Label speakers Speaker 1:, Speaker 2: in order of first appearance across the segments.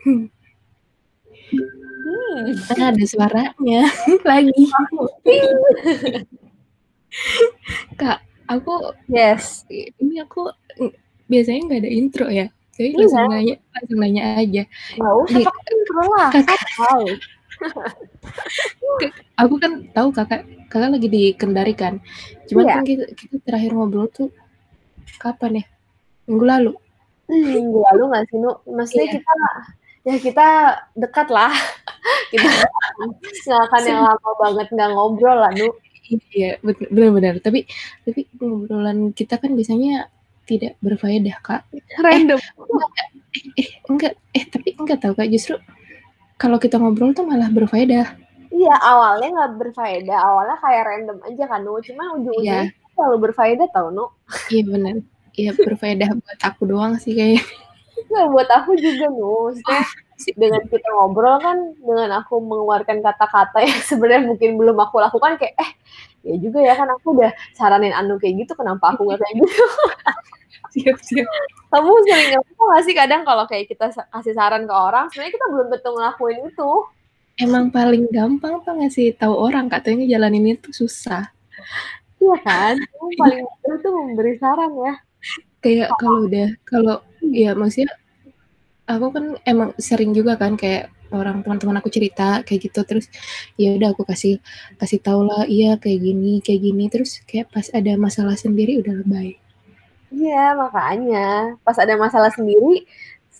Speaker 1: Hmm. Ah, ada suaranya lagi. Kak, aku
Speaker 2: Yes.
Speaker 1: ini aku biasanya nggak ada intro ya. Jadi
Speaker 2: Iya.
Speaker 1: langsung nanya langsung nanya aja.
Speaker 2: Nggak usah pakai intro lah,
Speaker 1: Kakak aku kan tahu Kakak Kakak lagi di Kendari kan. Cuman
Speaker 2: Iya.
Speaker 1: kan kita, kita terakhir ngobrol tuh kapan ya? Minggu lalu.
Speaker 2: Hmm, minggu lalu nggak sih, Nu? Maksudnya
Speaker 1: Iya.
Speaker 2: kita ya kita dekat lah. Kita nggak akan yang lama banget nggak ngobrol lah, Nu.
Speaker 1: Iya, benar-benar. Tapi tapi ngobrolan kita kan biasanya tidak berfaedah, Kak.
Speaker 2: Random.
Speaker 1: Enggak, eh, eh, enggak, eh tapi enggak tahu Kak, justru kalau kita ngobrol tuh malah berfaedah.
Speaker 2: Iya, awalnya nggak berfaedah. Awalnya kayak random aja kan, Nu. Cuman
Speaker 1: Iya,
Speaker 2: ujung-ujungnya selalu berfaedah tau, Nu.
Speaker 1: iya benar. Iya berfaedah buat aku doang sih kayaknya.
Speaker 2: Nggak, buat aku juga, Nu. Maksudnya dengan kita ngobrol kan, dengan aku mengeluarkan kata-kata yang sebenarnya mungkin belum aku lakukan kayak, eh, ya juga ya kan aku udah saranin Anu kayak gitu, kenapa aku nggak kayak gitu?
Speaker 1: Siap, siap.
Speaker 2: Kamu sering ngomong nggak sih kadang kalau kayak kita kasih saran ke orang, sebenarnya kita belum tentu ngelakuin itu.
Speaker 1: Emang paling gampang tuh ngasih tahu orang Kak, tapi ngejalanin itu susah.
Speaker 2: Iya kan? Paling tuh memberi saran ya.
Speaker 1: Kayak kalau udah kalau ya maksudnya aku kan emang sering juga kan kayak orang teman-teman aku cerita kayak gitu. Terus ya udah aku kasih kasih tau lah iya kayak gini kayak gini. Terus kayak pas ada masalah sendiri udah lebay.
Speaker 2: Iya, makanya. Pas ada masalah sendiri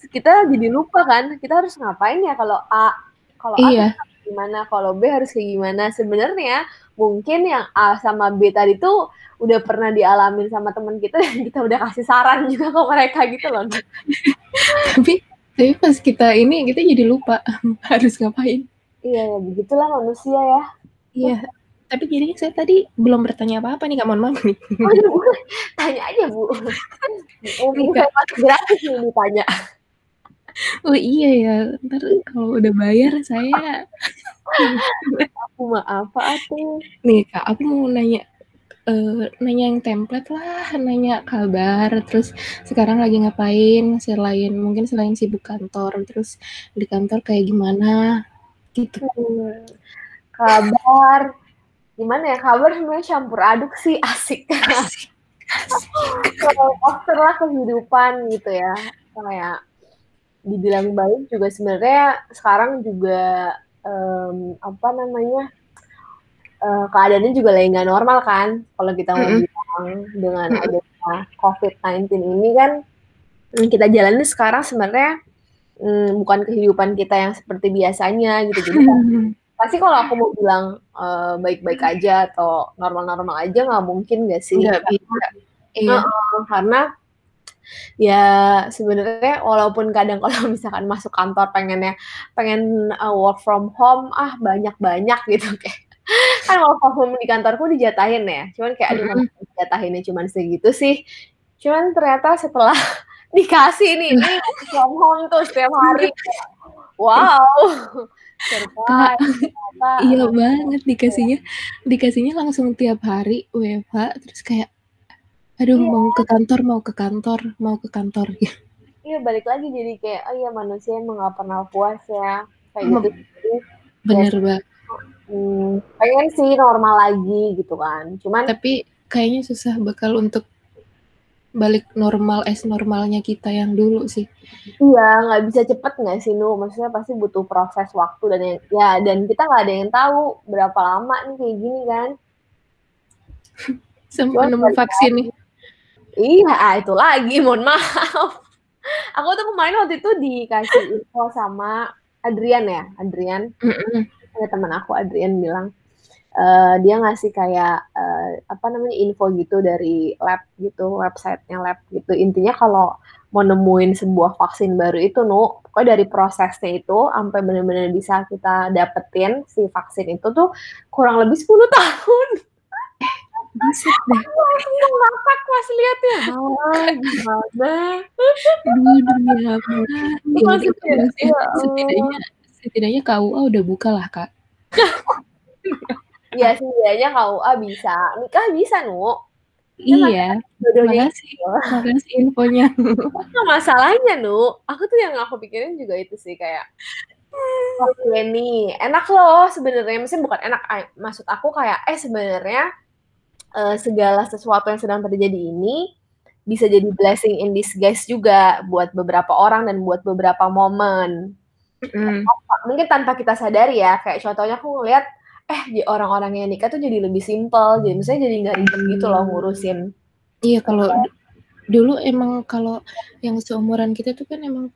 Speaker 2: kita jadi lupa kan, kita harus ngapain ya kalau A, kalau A
Speaker 1: iya.
Speaker 2: harus gimana, kalau B harus kayak gimana. Sebenarnya mungkin yang A sama B tadi tuh udah pernah dialamin sama teman kita dan kita udah kasih saran juga ke mereka gitu loh.
Speaker 1: tapi tapi pas kita ini kita jadi lupa harus ngapain
Speaker 2: Iya, ya begitulah manusia ya.
Speaker 1: iya tapi jadinya saya tadi belum bertanya apa-apa nih kak mohon maaf nih
Speaker 2: Oh Bu. Tanya aja, Bu.
Speaker 1: Enggak.
Speaker 2: saya gratis nih ditanya.
Speaker 1: oh iya ya ntar kalau udah bayar saya
Speaker 2: Aku mah apa tuh?
Speaker 1: nih kak aku mau nanya eh, nanya yang template lah nanya kabar terus sekarang lagi ngapain selain mungkin selain sibuk kantor terus di kantor kayak gimana? Gitu.
Speaker 2: Hmm, kabar. Gimana ya kabar sebenarnya campur aduk sih asik.
Speaker 1: Asik
Speaker 2: kalau poster lah kehidupan gitu ya. Kayak dibilang baik juga sebenarnya sekarang juga em, apa namanya eh, keadaannya juga lagi nggak normal kan? Kalau kita mau
Speaker 1: Mm-mm.
Speaker 2: bilang dengan
Speaker 1: Mm-mm.
Speaker 2: adanya COVID-19 ini kan yang kita jalani sekarang sebenarnya mm, bukan kehidupan kita yang seperti biasanya gitu. Jadi pasti kalau aku mau bilang eh, baik-baik aja atau normal-normal aja nggak mungkin gak sih?
Speaker 1: Nggak bisa. Iya.
Speaker 2: Heeh, karena ya sebenarnya walaupun kadang kalau misalkan masuk kantor pengennya pengen uh, work from home ah banyak-banyak gitu kayak kan from home di kantorku dijatahin ya. Cuman kayak aduh
Speaker 1: Mm-mm.
Speaker 2: kenapa dijatahinnya cuman segitu sih? Cuman ternyata setelah dikasih nih ini from home tuh setiap hari. Wow. Surprise
Speaker 1: iya banget dikasihnya dikasihnya langsung tiap hari WFH terus kayak aduh
Speaker 2: Iya.
Speaker 1: mau ke kantor mau ke kantor mau ke kantor.
Speaker 2: Iya balik lagi jadi kayak oh iya manusia emang gak pernah puas ya. Kayak gitu.
Speaker 1: bener banget
Speaker 2: hmm, pengen sih normal lagi gitu kan. Cuman
Speaker 1: tapi kayaknya susah bakal untuk balik normal es normalnya kita yang dulu sih.
Speaker 2: Iya nggak bisa cepet nggak sih nu? Maksudnya pasti butuh proses waktu dan yang, ya dan kita nggak ada yang tahu berapa lama nih kayak gini kan.
Speaker 1: Sampai
Speaker 2: Cuman
Speaker 1: nemu vaksin nih.
Speaker 2: Iya ah, itu lagi mohon maaf. Aku tuh kemarin waktu itu dikasih info sama Adrian ya Adrian.
Speaker 1: Mm-mm.
Speaker 2: Ada teman aku Adrian bilang eh, dia ngasih kayak eh, apa namanya info gitu dari lab gitu websitenya lab gitu intinya kalau mau nemuin sebuah vaksin baru itu nu pokoknya dari prosesnya itu sampai benar-benar bisa kita dapetin si vaksin itu tuh kurang lebih 10 tahun
Speaker 1: Buset deh.
Speaker 2: langsung ngakak pas liatnya ah, gimana
Speaker 1: Aduh, demi apa? Ya
Speaker 2: kayak,
Speaker 1: maksudnya
Speaker 2: ya Allah.
Speaker 1: setidaknya setidaknya KUA udah buka lah kak.
Speaker 2: ya setidaknya KUA bisa nikah bisa nu Ya
Speaker 1: Iya?
Speaker 2: Jodohnya
Speaker 1: makasih
Speaker 2: itu.
Speaker 1: makasih infonya.
Speaker 2: Nah, masalahnya Nu, aku tuh yang aku pikirin juga itu sih kayak, oke nih, enak loh sebenarnya, maksudnya bukan enak, maksud aku kayak, eh sebenarnya, eee, segala sesuatu yang sedang terjadi ini, bisa jadi blessing in disguise juga buat beberapa orang dan buat beberapa momen.
Speaker 1: Mhm.
Speaker 2: Mungkin tanpa kita sadari ya, kayak contohnya aku ngeliat, eh di orang-orang yang nikah tuh jadi lebih simpel, jadi misalnya jadi nggak ribet gitu loh ngurusin.
Speaker 1: Iya, kalau du dulu emang kalau yang seumuran kita tuh kan emang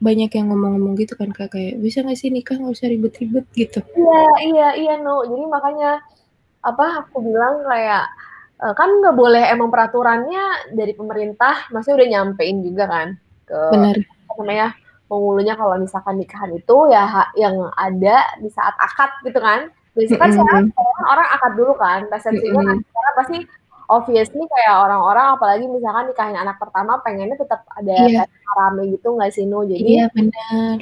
Speaker 1: banyak yang ngomong-ngomong gitu kan Kak, kayak, "Bisa nggak sih nikah nggak usah ribet-ribet?" Gitu.
Speaker 2: Iya iya iya Nu, jadi makanya, apa, aku bilang kayak, eee, kan nggak boleh emang peraturannya dari pemerintah maksudnya udah nyampein juga kan ke,
Speaker 1: Bener.
Speaker 2: apa namanya, penghulunya kalau misalkan nikahan itu ya yang ada di saat akad gitu kan. Biasanya kan sekarang
Speaker 1: Mhm.
Speaker 2: kebanyakan orang akad dulu kan, resepsinya kan
Speaker 1: Mhm.
Speaker 2: sekarang pasti obviously kayak orang-orang apalagi misalkan nikahin anak pertama pengennya tetap ada pesta rame gitu nggak sih Nu?
Speaker 1: Iya,
Speaker 2: Jadi
Speaker 1: bener.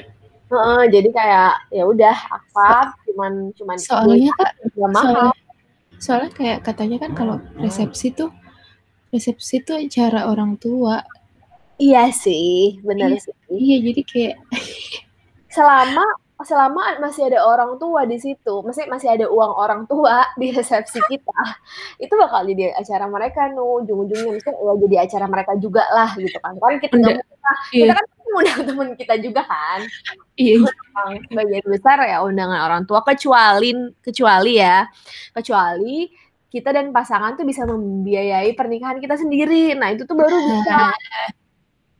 Speaker 2: heeh, jadi kayak, ya udah
Speaker 1: So
Speaker 2: akad cuman cuman
Speaker 1: soalnya Kak,
Speaker 2: mahal.
Speaker 1: soalnya soalnya kayak katanya kan kalau resepsi tuh resepsi tuh acara orang tua.
Speaker 2: Iya sih, bener
Speaker 1: Iya
Speaker 2: sih.
Speaker 1: iya, jadi kayak
Speaker 2: Selama selama masih ada orang tua di situ, maksudnya masih ada uang orang tua di resepsi kita, itu bakal jadi acara mereka Nu, ujung-ujungnya, maksudnya ya jadi acara mereka jugalah gitu kan. Kan kita nggak mungkin lah, kita
Speaker 1: iya.
Speaker 2: kan ngundang temen kita juga kan.
Speaker 1: Iya iya.
Speaker 2: Sebagian besar ya undangan orang tua, kecualin kecuali ya, kecuali kita dan pasangan tuh bisa membiayai pernikahan kita sendiri. Nah, itu tuh baru bisa.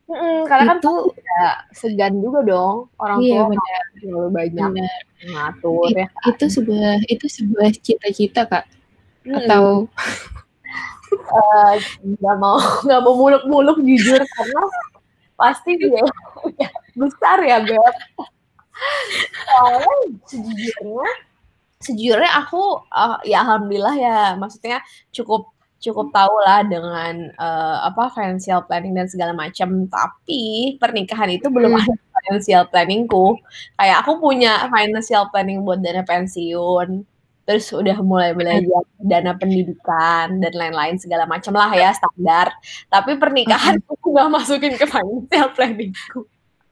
Speaker 2: Mhm, karena kan
Speaker 1: Itu
Speaker 2: pasti nggak segan juga dong, orang
Speaker 1: Iya,
Speaker 2: tua
Speaker 1: bener.
Speaker 2: kan terlalu banyak
Speaker 1: Bener.
Speaker 2: ngatur
Speaker 1: It
Speaker 2: ya kan.
Speaker 1: itu sebuah itu sebuah cita-cita Kak,
Speaker 2: Mhm.
Speaker 1: atau
Speaker 2: Eee, nggak mau nggak mau muluk-muluk jujur karena pasti biayanya besar ya, Beb. Soalnya sejujurnya sejujurnya aku, eee, ya alhamdulillah ya, maksudnya cukup cukup tahulah dengan, eee, apa, financial planning dan segala macam, tapi pernikahan itu belum
Speaker 1: Mhm.
Speaker 2: ada financial planning-ku. Kayak aku punya financial planning buat dana pensiun, terus udah mulai
Speaker 1: Bener.
Speaker 2: belajar dana pendidikan dan lain-lain segala macemlah ya, standar. Tapi pernikahan
Speaker 1: Mhm.
Speaker 2: aku nggak masukin ke financial planning-ku.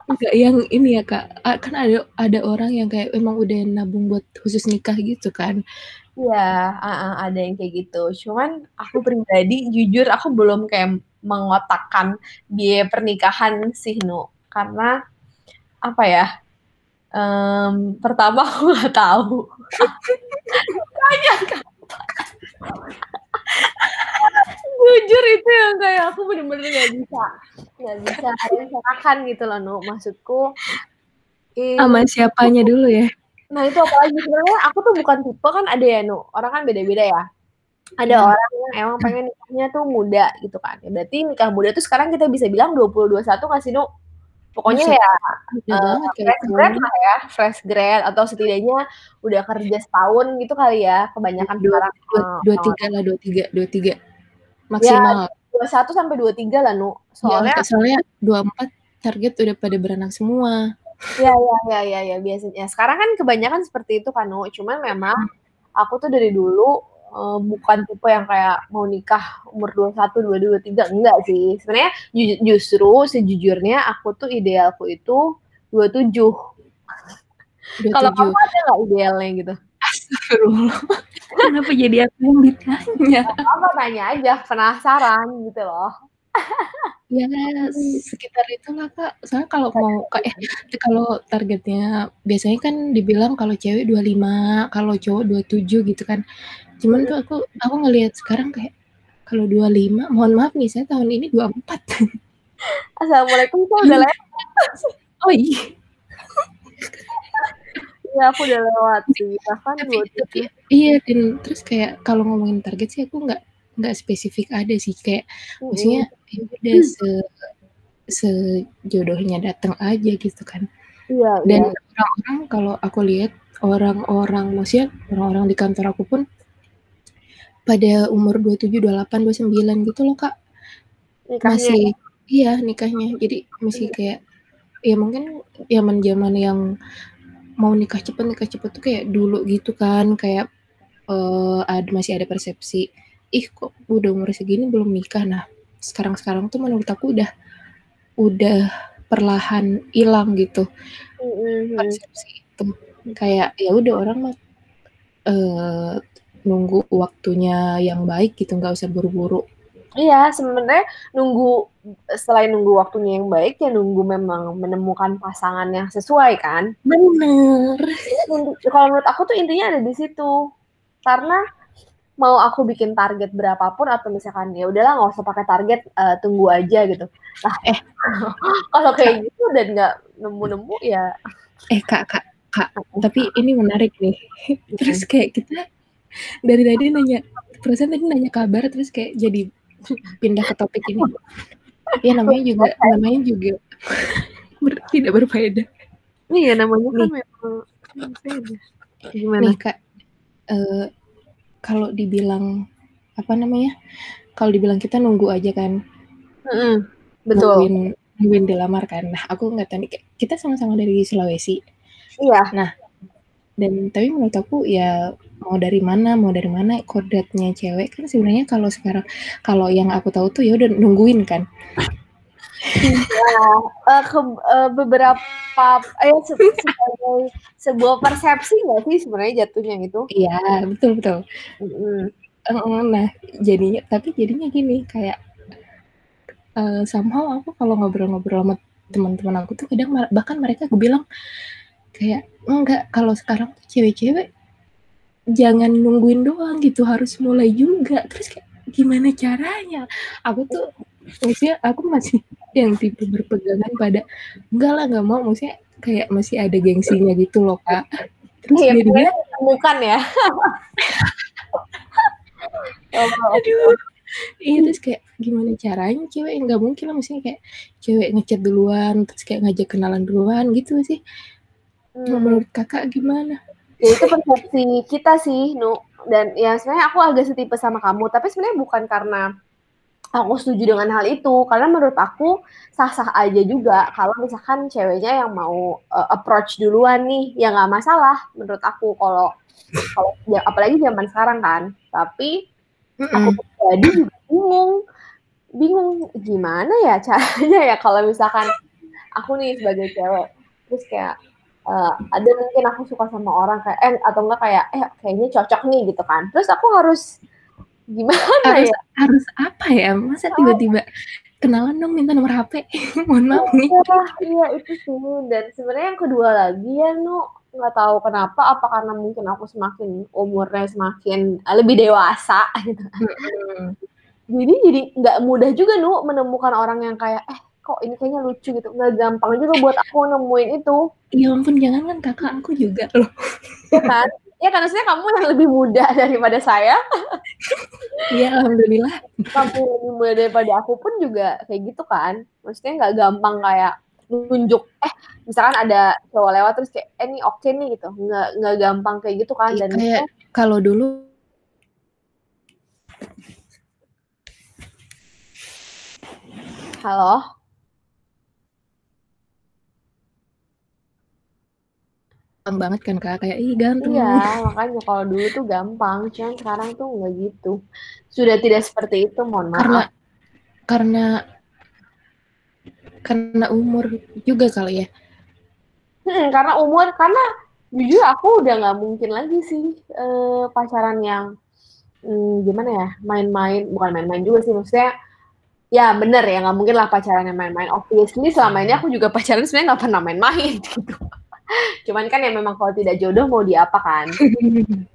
Speaker 1: Enggak, yang ini ya Kak, kan ada ada orang yang kayak emang udah nabung buat khusus nikah gitu kan.
Speaker 2: Iya, heeh, ada yang kayak gitu. Cuman aku pribadi jujur aku belum kayak mengotakkan biaya pernikahan sih, Nu. Karena, apa ya, mmm, pertama aku nggak tahu. Makanya Kak. Jujur itu yang kayak aku bener-bener nggak bisa nggak bisa merencanakan gitu loh, Nu. Maksudku,
Speaker 1: Sama
Speaker 2: in
Speaker 1: siapanya dulu ya?
Speaker 2: Nah itu apalagi sebenarnya aku tuh bukan tipe kan ada ya, Nu, orang kan beda-beda ya. Ada
Speaker 1: Iya.
Speaker 2: orang yang emang pengen nikahnya tuh muda gitu kan, ya berarti nikah muda tuh sekarang kita bisa bilang 20, 21 nggak sih, Nu? Pokoknya
Speaker 1: Buset,
Speaker 2: ya,
Speaker 1: banget kali
Speaker 2: fresh grad
Speaker 1: tahunnya.
Speaker 2: lah ya, fresh grad atau setidaknya udah kerja setahun gitu kali ya, kebanyakan
Speaker 1: Dua
Speaker 2: sekarang,
Speaker 1: dua
Speaker 2: eee,
Speaker 1: dua
Speaker 2: orang.
Speaker 1: tiga lah, 23 23
Speaker 2: Ya,
Speaker 1: maksimal.
Speaker 2: 21 sampai 23 lah, Nu. Soalnya
Speaker 1: Kak, soalnya 24 target udah pada beranak semua.
Speaker 2: Iya iya iya iya iya, biasanya. Sekarang kan kebanyakan seperti itu kan, Nu. Cuman memang aku tuh dari dulu, eee, bukan tipe yang kayak mau nikah umur 21, 22, 23, enggak sih. Sebenarnya ju justru sejujurnya aku tuh idealku itu 27. Kalau
Speaker 1: 27.
Speaker 2: kamu ada nggak idealnya gitu?
Speaker 1: Astagfirullah, kenapa jadi aku yang ditanya?
Speaker 2: Apa-apa, tanya aja, penasaran gitu loh.
Speaker 1: Ya sekitar itulah, Kak. Soalnya kalau mau Kak, eh, kalau targetnya biasanya kan dibilang kalau cewek 25, kalau cowok 27 gitu kan. Cuman tuh aku aku ngelihat sekarang kayak kalau 25, mohon maaf nih saya tahun ini 24.
Speaker 2: Assalamualaikum, saya udah lewat.
Speaker 1: Oh iya.
Speaker 2: Iya, aku udah lewat sih, bahkan
Speaker 1: Tapi tapi
Speaker 2: 27.
Speaker 1: iya, dan terus kayak kalau ngomongin target sih aku nggak nggak spesifik ada sih, kayak maksudnya
Speaker 2: Mhm.
Speaker 1: Ya udah se sejodohnya datang aja gitu kan.
Speaker 2: Iya
Speaker 1: Dan
Speaker 2: iya.
Speaker 1: orang-orang kalau aku lihat, orang-orang maksudnya orang-orang di kantor aku pun pada umur 27, 28, 29 gitu loh, Kak.
Speaker 2: Nikahnya
Speaker 1: Masih
Speaker 2: ya?
Speaker 1: iya, nikahnya. Jadi masih
Speaker 2: Iya.
Speaker 1: kayak ya mungkin zaman-zaman yang mau nikah cepet nikah cepet tuh kayak dulu gitu kan, kayak, eee, ad masih ada persepsi ih kok udah umur segini belum nikah. Nah, sekarang-sekarang tuh menurut aku udah udah perlahan hilang gitu persepsi itu. Kayak ya udah orang mah eee, nunggu waktunya yang baik gitu, nggak usah buru-buru.
Speaker 2: Iya, sebenarnya nunggu selain nunggu waktunya yang baik, ya nunggu memang menemukan pasangan yang sesuai kan.
Speaker 1: Bener.
Speaker 2: Kalau menurut aku tuh intinya ada di situ. Karena mau aku bikin target berapa pun atau misalkan ya udahlah nggak usah pakai target, eee, tunggu aja gitu. Nah,
Speaker 1: Eh,
Speaker 2: kalau kayak
Speaker 1: Kak.
Speaker 2: gitu dan nggak nemu-nemu ya
Speaker 1: Eh, Kak Kak Kak, tapi ini menarik nih. Terus kayak kita dari tadi nanya perasaan tadi nanya kabar terus kayak jadi pindah ke topik ini. Ya namanya juga namanya juga ber tidak berfaedah.
Speaker 2: Iya, namanya kan memang Gimana?
Speaker 1: nih, Kak, eee, kalau dibilang apa namanya, kalau dibilang kita nunggu aja kan
Speaker 2: Mhm, betul.
Speaker 1: nungguin nungguin dilamar kan. Nah, aku nggak tahu nih, kita sama-sama dari Sulawesi.
Speaker 2: Iya.
Speaker 1: Nah, dan tapi menurut aku ya mau dari mana mau dari mana kodratnya cewek kan sebenarnya kalau sekarang kalau yang aku tahu tuh ya udah nungguin kan.
Speaker 2: Iya, eee, ke eee, beberapa eh, se sebagai sebuah persepsi nggak sih sebenarnya jatuhnya itu?
Speaker 1: Iya, betul betul.
Speaker 2: Mhm.
Speaker 1: Heeh, nah jadinya tapi jadinya gini kayak eee, somehow aku kalau ngobrol-ngobrol sama teman-teman aku tuh kadang bahkan mereka bilang kayak, "Enggak, kalau sekarang tuh cewek-cewek jangan nungguin doang gitu, harus mulai juga." Terus kayak gimana caranya? Aku tuh maksudnya aku masih yang tipe berpegangan pada, "Enggak lah, nggak mau." Maksudnya kayak masih ada gengsinya gitu loh, Kak. Terus
Speaker 2: Iya,
Speaker 1: jadinya
Speaker 2: pengennya ditemukan ya.
Speaker 1: Aduh. Iya, terus kayak gimana caranya cewek nggak mungkin lah maksudnya kayak cewek nge-chat duluan, terus kayak ngajak kenalan duluan gitu sih. Kalau
Speaker 2: Mmm.
Speaker 1: menurut Kakak gimana?
Speaker 2: Ya itu persepsi kita sih, Nu, dan ya sebenarnya aku agak setipe sama kamu, tapi sebenarnya bukan karena aku setuju dengan hal itu, karena menurut aku sah-sah aja juga kalau misalkan ceweknya yang mau, eee, approach duluan nih, ya nggak masalah menurut aku kalau kalau ya apalagi zaman sekarang kan. Tapi aku pribadi juga bingung bingung gimana ya caranya ya kalau misalkan aku nih sebagai cewek, terus kayak, eee, ada mungkin aku suka sama orang kayak eh, atau enggak kayak, "Eh, kayaknya cocok nih," gitu kan. Terus aku harus gimana
Speaker 1: Harus
Speaker 2: ya?
Speaker 1: harus apa ya, masa
Speaker 2: Tahu.
Speaker 1: tiba-tiba, "Kenalan dong, minta nomor HP." Mohon maaf nih.
Speaker 2: Iya iya itu sih, dan sebenarnya yang kedua lagi ya, Nu, nggak tahu kenapa, apa karena mungkin aku semakin umurnya semakin, eee, lebih dewasa gitu kan.
Speaker 1: Mhm.
Speaker 2: Jadi jadi nggak mudah juga, Nu, menemukan orang yang kayak, "Eh, kok ini kayaknya lucu," gitu. Nggak gampang juga
Speaker 1: Eh.
Speaker 2: buat aku nemuin itu.
Speaker 1: Ya ampun, jangankan Kakak, aku juga loh.
Speaker 2: Iya kan? Iya kan, maksudnya kamu yang lebih muda daripada saya.
Speaker 1: Iya, alhamdulillah.
Speaker 2: Kamu lebih muda daripada aku pun juga kayak gitu kan. Maksudnya nggak gampang kayak nunjuk, eh, misalkan ada cowok lewat terus kayak, "Eh, nih oke nih," gitu. Nggak nggak gampang kayak gitu kan
Speaker 1: Iya,
Speaker 2: dan
Speaker 1: kayak
Speaker 2: itu
Speaker 1: kalau dulu
Speaker 2: Halo?
Speaker 1: Gampang banget kan, Kak, kayak, "Ih, ganteng."
Speaker 2: Iya, makanya kalau dulu tuh gampang, cuman sekarang tuh nggak gitu. Sudah tidak seperti itu, mohon
Speaker 1: Karena
Speaker 2: maaf.
Speaker 1: karena karena umur juga kali ya?
Speaker 2: Mhm, karena umur karena jujur aku udah nggak mungkin lagi sih, eee, pacaran yang, mmm, gimana ya, main-main bukan main-main juga sih, maksudnya ya bener ya, nggak mungkin lah pacaran yang main-main. Obviously selama ini aku juga pacaran sebenarnya nggak pernah main-main gitu. Cuman kan ya memang kalau tidak jodoh mau diapa kan.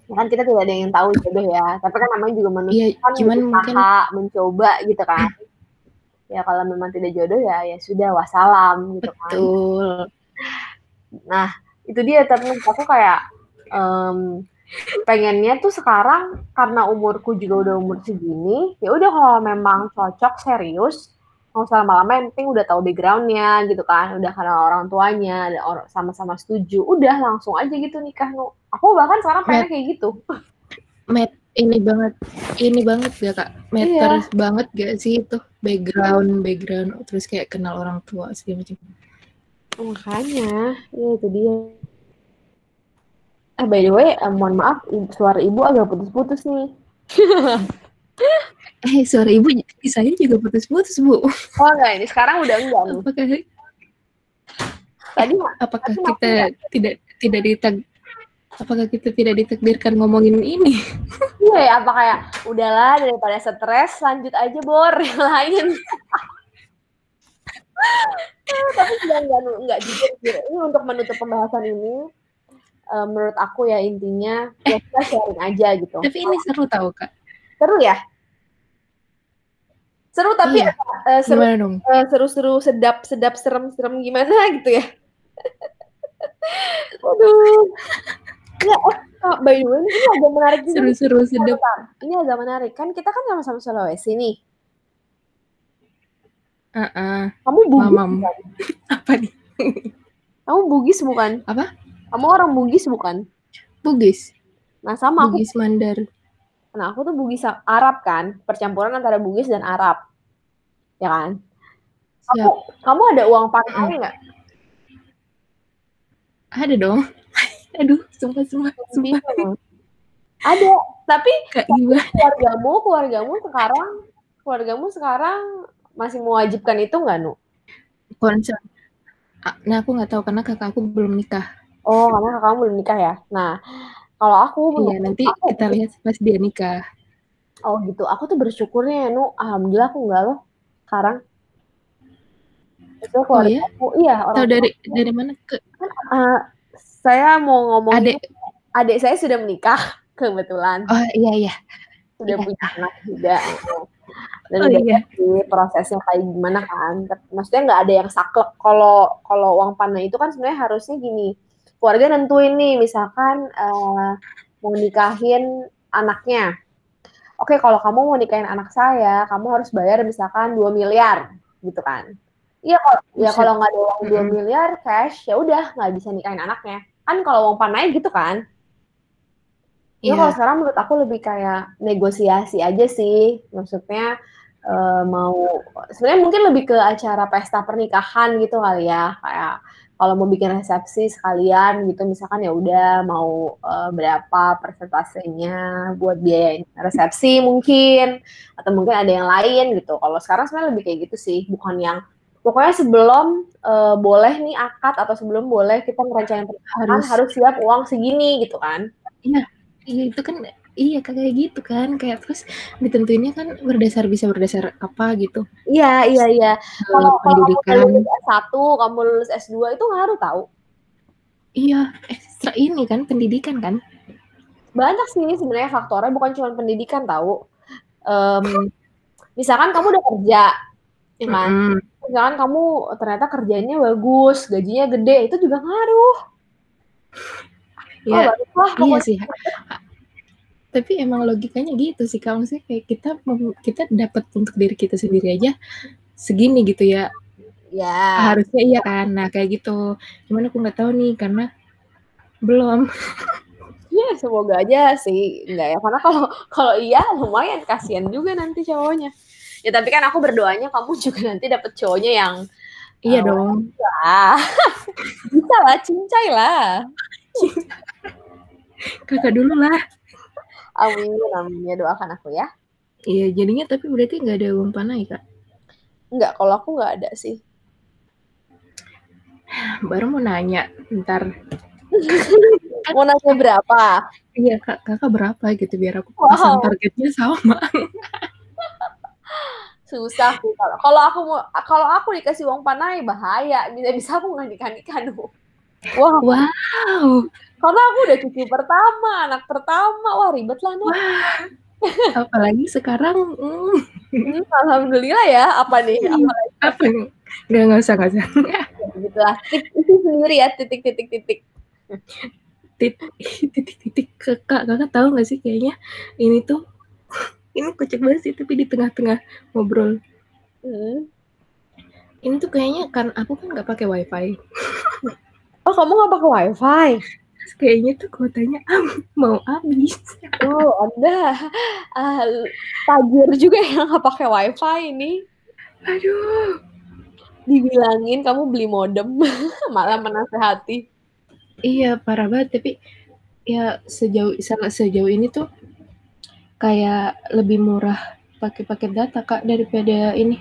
Speaker 2: Ya kan kita tidak ada yang tahu jodoh ya, tapi kan namanya juga manusia kan
Speaker 1: cuman mungkin
Speaker 2: mencoba gitu kan. Ya kalau memang tidak jodoh ya ya sudah wassalam gitu kan.
Speaker 1: Betul.
Speaker 2: Nah, itu dia tapi aku kayak, mmm, pengennya tuh sekarang karena umurku juga udah umur segini, ya udah kalau memang cocok serius, nggak usah lama-lama yang penting udah tahu background-nya gitu kan, udah kenal orang tuanya, sama-sama setuju, udah langsung aja gitu nikah, Nu. Aku bahkan sekarang
Speaker 1: Met
Speaker 2: pengennya kayak gitu.
Speaker 1: Met ini banget ini banget ya, Kak, matters
Speaker 2: Iya.
Speaker 1: banget gak sih itu background background, terus kayak kenal orang tua segala macam.
Speaker 2: Makanya, ya itu dia. Eh, by the way, eee, mohon maaf, suara Ibu agak putus-putus nih.
Speaker 1: Eh, suara ibu saya juga putus-putus, Bu.
Speaker 2: Oh, enggak ini sekarang udah enggak nih.
Speaker 1: Apakah
Speaker 2: Tadi
Speaker 1: apakah
Speaker 2: tadi
Speaker 1: kita
Speaker 2: maksudnya
Speaker 1: tidak tidak ditag apakah kita tidak ditakdirkan ngomongin ini?
Speaker 2: iya ya, apa kayak udahlah daripada stres lanjut aja bor yang lain. Tapi enggak enggak enggak jujur. Ini untuk menutup pembahasan ini eh, menurut aku ya intinya ya kita sharing aja gitu.
Speaker 1: Tapi ini seru tahu, Kak.
Speaker 2: Seru ya? Seru tapi
Speaker 1: Iya.
Speaker 2: eh, seru
Speaker 1: Gimana dong?
Speaker 2: eh, seru-seru sedap sedap serem-serem gimana gitu ya. Waduh. Ya, oh, by the way, ini agak menarik juga.
Speaker 1: Seru-seru sedap.
Speaker 2: Ini agak menarik. Kan kita kan sama-sama Sulawesi nih.
Speaker 1: Heeh.
Speaker 2: Kamu Bugis
Speaker 1: Mamam.
Speaker 2: bukan?
Speaker 1: Apa nih?
Speaker 2: Kamu Bugis bukan?
Speaker 1: Apa?
Speaker 2: Kamu orang Bugis bukan?
Speaker 1: Bugis.
Speaker 2: Nah, sama aku.
Speaker 1: Bugis Mandar.
Speaker 2: Nah, aku tuh Bugis Arab kan, percampuran antara Bugis dan Arab. Ya kan? Kamu,
Speaker 1: Siap.
Speaker 2: kamu ada uang pakai nggak?
Speaker 1: Ada dong. Aduh, sumpah sumpah sumpah.
Speaker 2: Ada, tapi
Speaker 1: gimana?
Speaker 2: keluargamu, keluargamu sekarang, keluargamu sekarang masih mewajibkan itu nggak, Nu?
Speaker 1: Konser. Ah, Nah, aku nggak tahu karena kakak aku belum nikah.
Speaker 2: Oh, karena kakakmu belum nikah ya. Nah, kalau aku
Speaker 1: Iya, nanti
Speaker 2: aku,
Speaker 1: kita lihat pas dia nikah.
Speaker 2: oh gitu. Aku tuh bersyukurnya ya, Nu. Alhamdulillah aku enggak loh sekarang. Itu
Speaker 1: Oh
Speaker 2: keluarga
Speaker 1: ya?
Speaker 2: aku, iya orang
Speaker 1: Tahu dari
Speaker 2: aku.
Speaker 1: dari mana ke
Speaker 2: Eh, saya mau ngomong
Speaker 1: adek?
Speaker 2: adik saya sudah menikah kebetulan
Speaker 1: Oh iya iya.
Speaker 2: sudah
Speaker 1: Iya.
Speaker 2: punya anak juga dan
Speaker 1: Oh iya.
Speaker 2: ngerti prosesnya kayak gimana kan maksudnya nggak ada yang saklek kalau kalau uang panai itu kan sebenarnya harusnya gini keluarga nentuin nih misalkan eh, mau nikahin anaknya oke kalau kamu mau nikahin anak saya kamu harus bayar misalkan 2 miliar gitu kan iya kalau ya kalau nggak ada uang 2
Speaker 1: Mm-mm.
Speaker 2: miliar cash ya udah nggak bisa nikahin anaknya kan kalau uang panai gitu kan Ya kalau
Speaker 1: Iya.
Speaker 2: sekarang menurut aku lebih kayak negosiasi aja sih. Maksudnya eh, mau sebenarnya mungkin lebih ke acara pesta pernikahan gitu kali ya. Kayak kalau mau bikin resepsi sekalian gitu misalkan ya udah mau eh, berapa persentasenya buat biaya resepsi mungkin atau mungkin ada yang lain gitu. Kalau sekarang sebenarnya lebih kayak gitu sih, bukan yang pokoknya sebelum eh, boleh nih akad atau sebelum boleh kita merencanain pernikahan
Speaker 1: Harus
Speaker 2: harus siap uang segini gitu kan.
Speaker 1: iya, iya itu kan iya kayak gitu kan kayak terus ditentuinnya kan berdasar bisa berdasar apa gitu.
Speaker 2: Iya, iya, iya. Kalau kamu
Speaker 1: pendidikan.
Speaker 2: lulus S1, kamu lulus S2 itu ngaruh tahu.
Speaker 1: Iya, ekstra ini kan pendidikan kan.
Speaker 2: Banyak sih sebenarnya faktornya bukan cuma pendidikan tahu. Em, misalkan kamu udah kerja, ya kan?
Speaker 1: Mm-mm.
Speaker 2: Misalkan kamu ternyata kerjanya bagus, gajinya gede, itu juga ngaruh. Oh,
Speaker 1: Ya,
Speaker 2: bagus lah
Speaker 1: iya sih. Tapi emang logikanya gitu sih kalau sih kayak kita kita dapat untuk diri kita sendiri aja segini gitu ya.
Speaker 2: Ya,
Speaker 1: Harusnya iya kan. Nah, kayak gitu. Cuman aku nggak tahu nih karena belum.
Speaker 2: ya semoga aja sih enggak ya. Karena kalau kalau iya lumayan kasihan juga nanti cowoknya. Ya tapi kan aku berdoanya kamu juga nanti dapet cowoknya yang
Speaker 1: Iya
Speaker 2: eh,
Speaker 1: dong.
Speaker 2: ah, bisa lah, cincai lah.
Speaker 1: Kakak dulu lah.
Speaker 2: Amin, amin ya doakan aku ya.
Speaker 1: Iya, jadinya tapi berarti nggak ada uang panai, Kak.
Speaker 2: Enggak, kalau aku nggak ada sih.
Speaker 1: Baru mau nanya, ntar.
Speaker 2: Mau nanya berapa?
Speaker 1: Iya, Kak, kakak berapa gitu biar aku
Speaker 2: Wow,
Speaker 1: targetnya sama.
Speaker 2: susah sih kalau kalau aku mau kalau aku dikasih uang panai bahaya bisa bisa aku nggak nikah nikah. Wah,
Speaker 1: Wow.
Speaker 2: Karena aku udah cucu pertama, anak pertama, wah ribet lah.
Speaker 1: Wah. Apalagi sekarang mm,
Speaker 2: Hmm, Alhamdulillah ya, apa nih?
Speaker 1: iya,
Speaker 2: Apa
Speaker 1: nih? Nggak, nggak usah, nggak usah.
Speaker 2: gitu lah. Itu sendiri ya, titik titik titik.
Speaker 1: Tit- Titik-titik kakak, kakak tahu nggak sih kayaknya ini tuh ini kocak banget sih tapi di tengah-tengah ngobrol
Speaker 2: Hmm.
Speaker 1: ini tuh kayaknya kan aku kan nggak pakai wifi
Speaker 2: Oh, kamu nggak pakai wifi?
Speaker 1: Terus kayaknya tuh kuotanya mau habis
Speaker 2: Oh, Anda ah, tajir juga yang nggak pakai wifi ini.
Speaker 1: aduh
Speaker 2: Dibilangin kamu beli modem, malah menasehati.
Speaker 1: iya parah banget tapi ya sejauh se- sejauh ini tuh kayak lebih murah pakai paket data, Kak, daripada ini.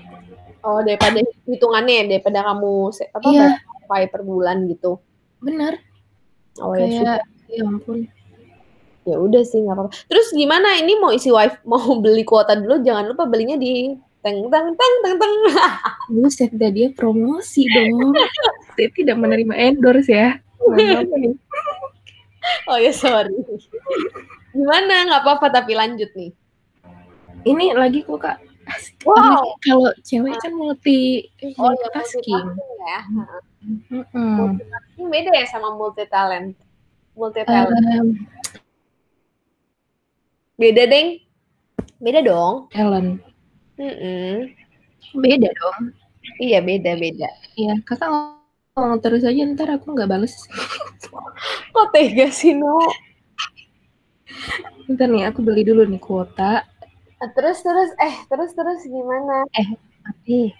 Speaker 2: Oh, daripada hitungannya, daripada kamu apa,
Speaker 1: Iya.
Speaker 2: bayar per bulan gitu?
Speaker 1: Bener.
Speaker 2: Oh, ya sudah.
Speaker 1: Kayak ya ampun.
Speaker 2: Ya udah sih, nggak apa-apa. Terus gimana ini mau isi wifi mau beli kuota dulu, jangan lupa belinya di teng teng teng teng teng.
Speaker 1: Buset dah, dia promosi dong. Saya tidak menerima endorse ya. Nih.
Speaker 2: Oh ya, sorry. Gimana? Nggak apa-apa tapi lanjut nih.
Speaker 1: Ini lagi kok, Kak.
Speaker 2: Wow.
Speaker 1: Kalau cewek kan multi
Speaker 2: Oh, ya
Speaker 1: multitasking.
Speaker 2: ya. Multitasking beda ya sama multi talent? Multi talent.
Speaker 1: Mmm,
Speaker 2: Beda, Deng? Beda dong?
Speaker 1: talent.
Speaker 2: Mhm.
Speaker 1: Beda dong.
Speaker 2: Iya, beda beda.
Speaker 1: Iya, Kakak ngomong terus aja, entar aku nggak bales.
Speaker 2: Kok tega sih, No?
Speaker 1: Bentar nih, aku beli dulu nih kuota.
Speaker 2: Terus terus eh, terus terus gimana?
Speaker 1: Eh, tapi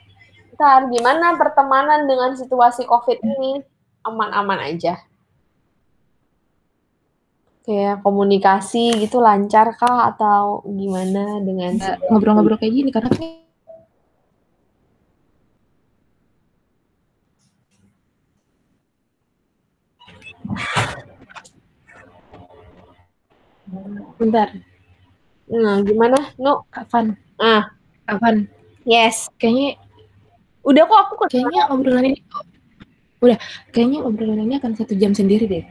Speaker 2: Entar gimana pertemanan dengan situasi Covid ini? Aman-aman aja? Kayak komunikasi gitu lancar kah atau gimana dengan
Speaker 1: ngobrol-ngobrol kayak gini karena Bentar,
Speaker 2: Nah, gimana, No?
Speaker 1: kapan?
Speaker 2: Ah,
Speaker 1: Kapan?
Speaker 2: yes.
Speaker 1: Kayaknya
Speaker 2: Udah kok aku
Speaker 1: kayaknya obrolan ini udah, kayaknya obrolan ini akan satu jam sendiri deh.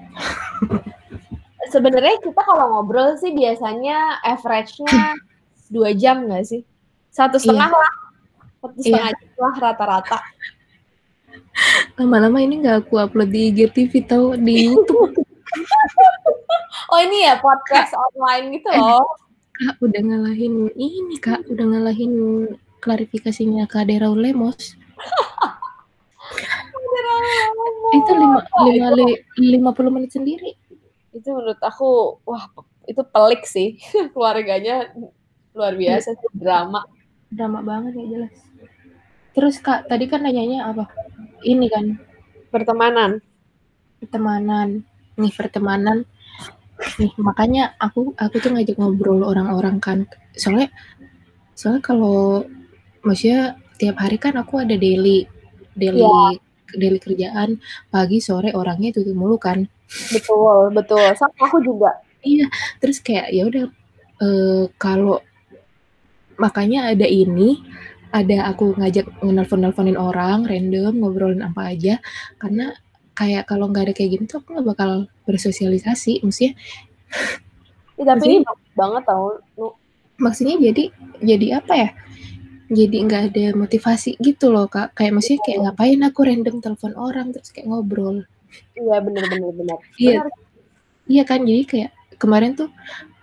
Speaker 2: sebenarnya kita kalau ngobrol sih biasanya average-nya dua jam nggak sih? Satu setengah
Speaker 1: Iya.
Speaker 2: lah. Satu setengah jam lah rata-rata.
Speaker 1: Lama-lama ini nggak aku upload di IGTV tau di YouTube.
Speaker 2: Oh ini ya podcast online gitu loh.
Speaker 1: Kak udah ngalahin ini Kak, udah ngalahin klarifikasinya Kak Dera Lemos. Itu lima, lima, li- lima puluh menit sendiri.
Speaker 2: Itu menurut aku wah itu pelik sih keluarganya luar biasa sih drama.
Speaker 1: Drama banget ya jelas. Terus Kak, tadi kan nanyanya apa? Ini kan,
Speaker 2: Pertemanan.
Speaker 1: pertemanan. Nih pertemanan. Nih, makanya aku aku tuh ngajak ngobrol orang-orang kan. Soalnya soalnya kalau maksudnya tiap hari kan aku ada daily daily daily kerjaan pagi sore orangnya itu mulu kan.
Speaker 2: Betul, betul. Sama aku juga.
Speaker 1: Iya, terus kayak ya udah eh, kalau makanya ada ini, ada aku ngajak nelfon-nelfonin orang random ngobrolin apa aja karena kayak kalau nggak ada kayak gini tuh aku nggak bakal bersosialisasi, maksudnya
Speaker 2: Ih, tapi
Speaker 1: Maksudnya-
Speaker 2: ini bagus banget tau. Nu.
Speaker 1: maksudnya jadi jadi apa ya? Jadi nggak ada motivasi gitu loh kak. Kayak maksudnya kayak ngapain aku random telepon orang terus kayak ngobrol.
Speaker 2: Iya bener bener bener.
Speaker 1: Iya. Iya kan jadi kayak kemarin tuh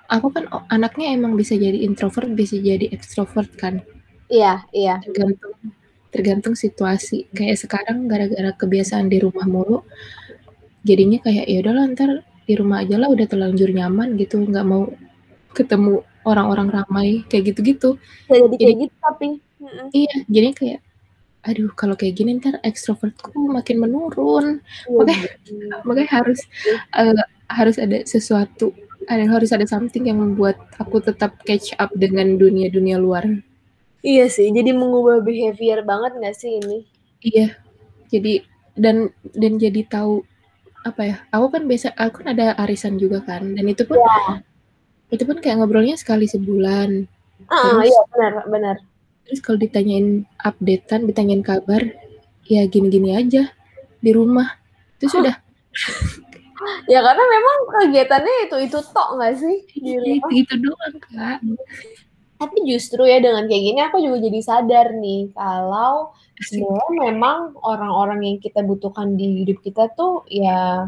Speaker 1: aku kan anaknya emang bisa jadi introvert bisa jadi extrovert kan.
Speaker 2: Iya, iya.
Speaker 1: tergantung tergantung situasi kayak sekarang gara-gara kebiasaan di rumah mulu jadinya kayak ya udahlah ntar di rumah aja lah udah terlanjur nyaman gitu nggak mau ketemu orang-orang ramai kayak gitu-gitu
Speaker 2: Bisa jadi kayak
Speaker 1: Jadi-
Speaker 2: gitu tapi.
Speaker 1: Iya jadi kayak aduh kalau kayak gini ntar ekstrovertku makin menurun
Speaker 2: Iya,
Speaker 1: Oke.
Speaker 2: gitu.
Speaker 1: makanya harus eh, harus ada sesuatu ada harus ada something yang membuat aku tetap catch up dengan dunia-dunia luar
Speaker 2: Iya sih, jadi mengubah behavior banget gak sih ini?
Speaker 1: Iya. Jadi dan dan jadi tahu apa ya? Aku kan biasa aku kan ada arisan juga kan dan itu pun itu pun kayak ngobrolnya sekali sebulan.
Speaker 2: Ah,
Speaker 1: Terus-
Speaker 2: iya benar, benar.
Speaker 1: Terus kalau ditanyain updatean, ditanyain kabar, ya gini-gini aja di rumah. Itu sudah
Speaker 2: Ya karena memang kegiatannya itu itu tok gak sih di
Speaker 1: itu,
Speaker 2: rumah?
Speaker 1: itu doang kak.
Speaker 2: Tapi justru ya dengan kayak gini aku juga jadi sadar nih kalau sebenarnya memang orang-orang yang kita butuhkan di hidup kita tuh ya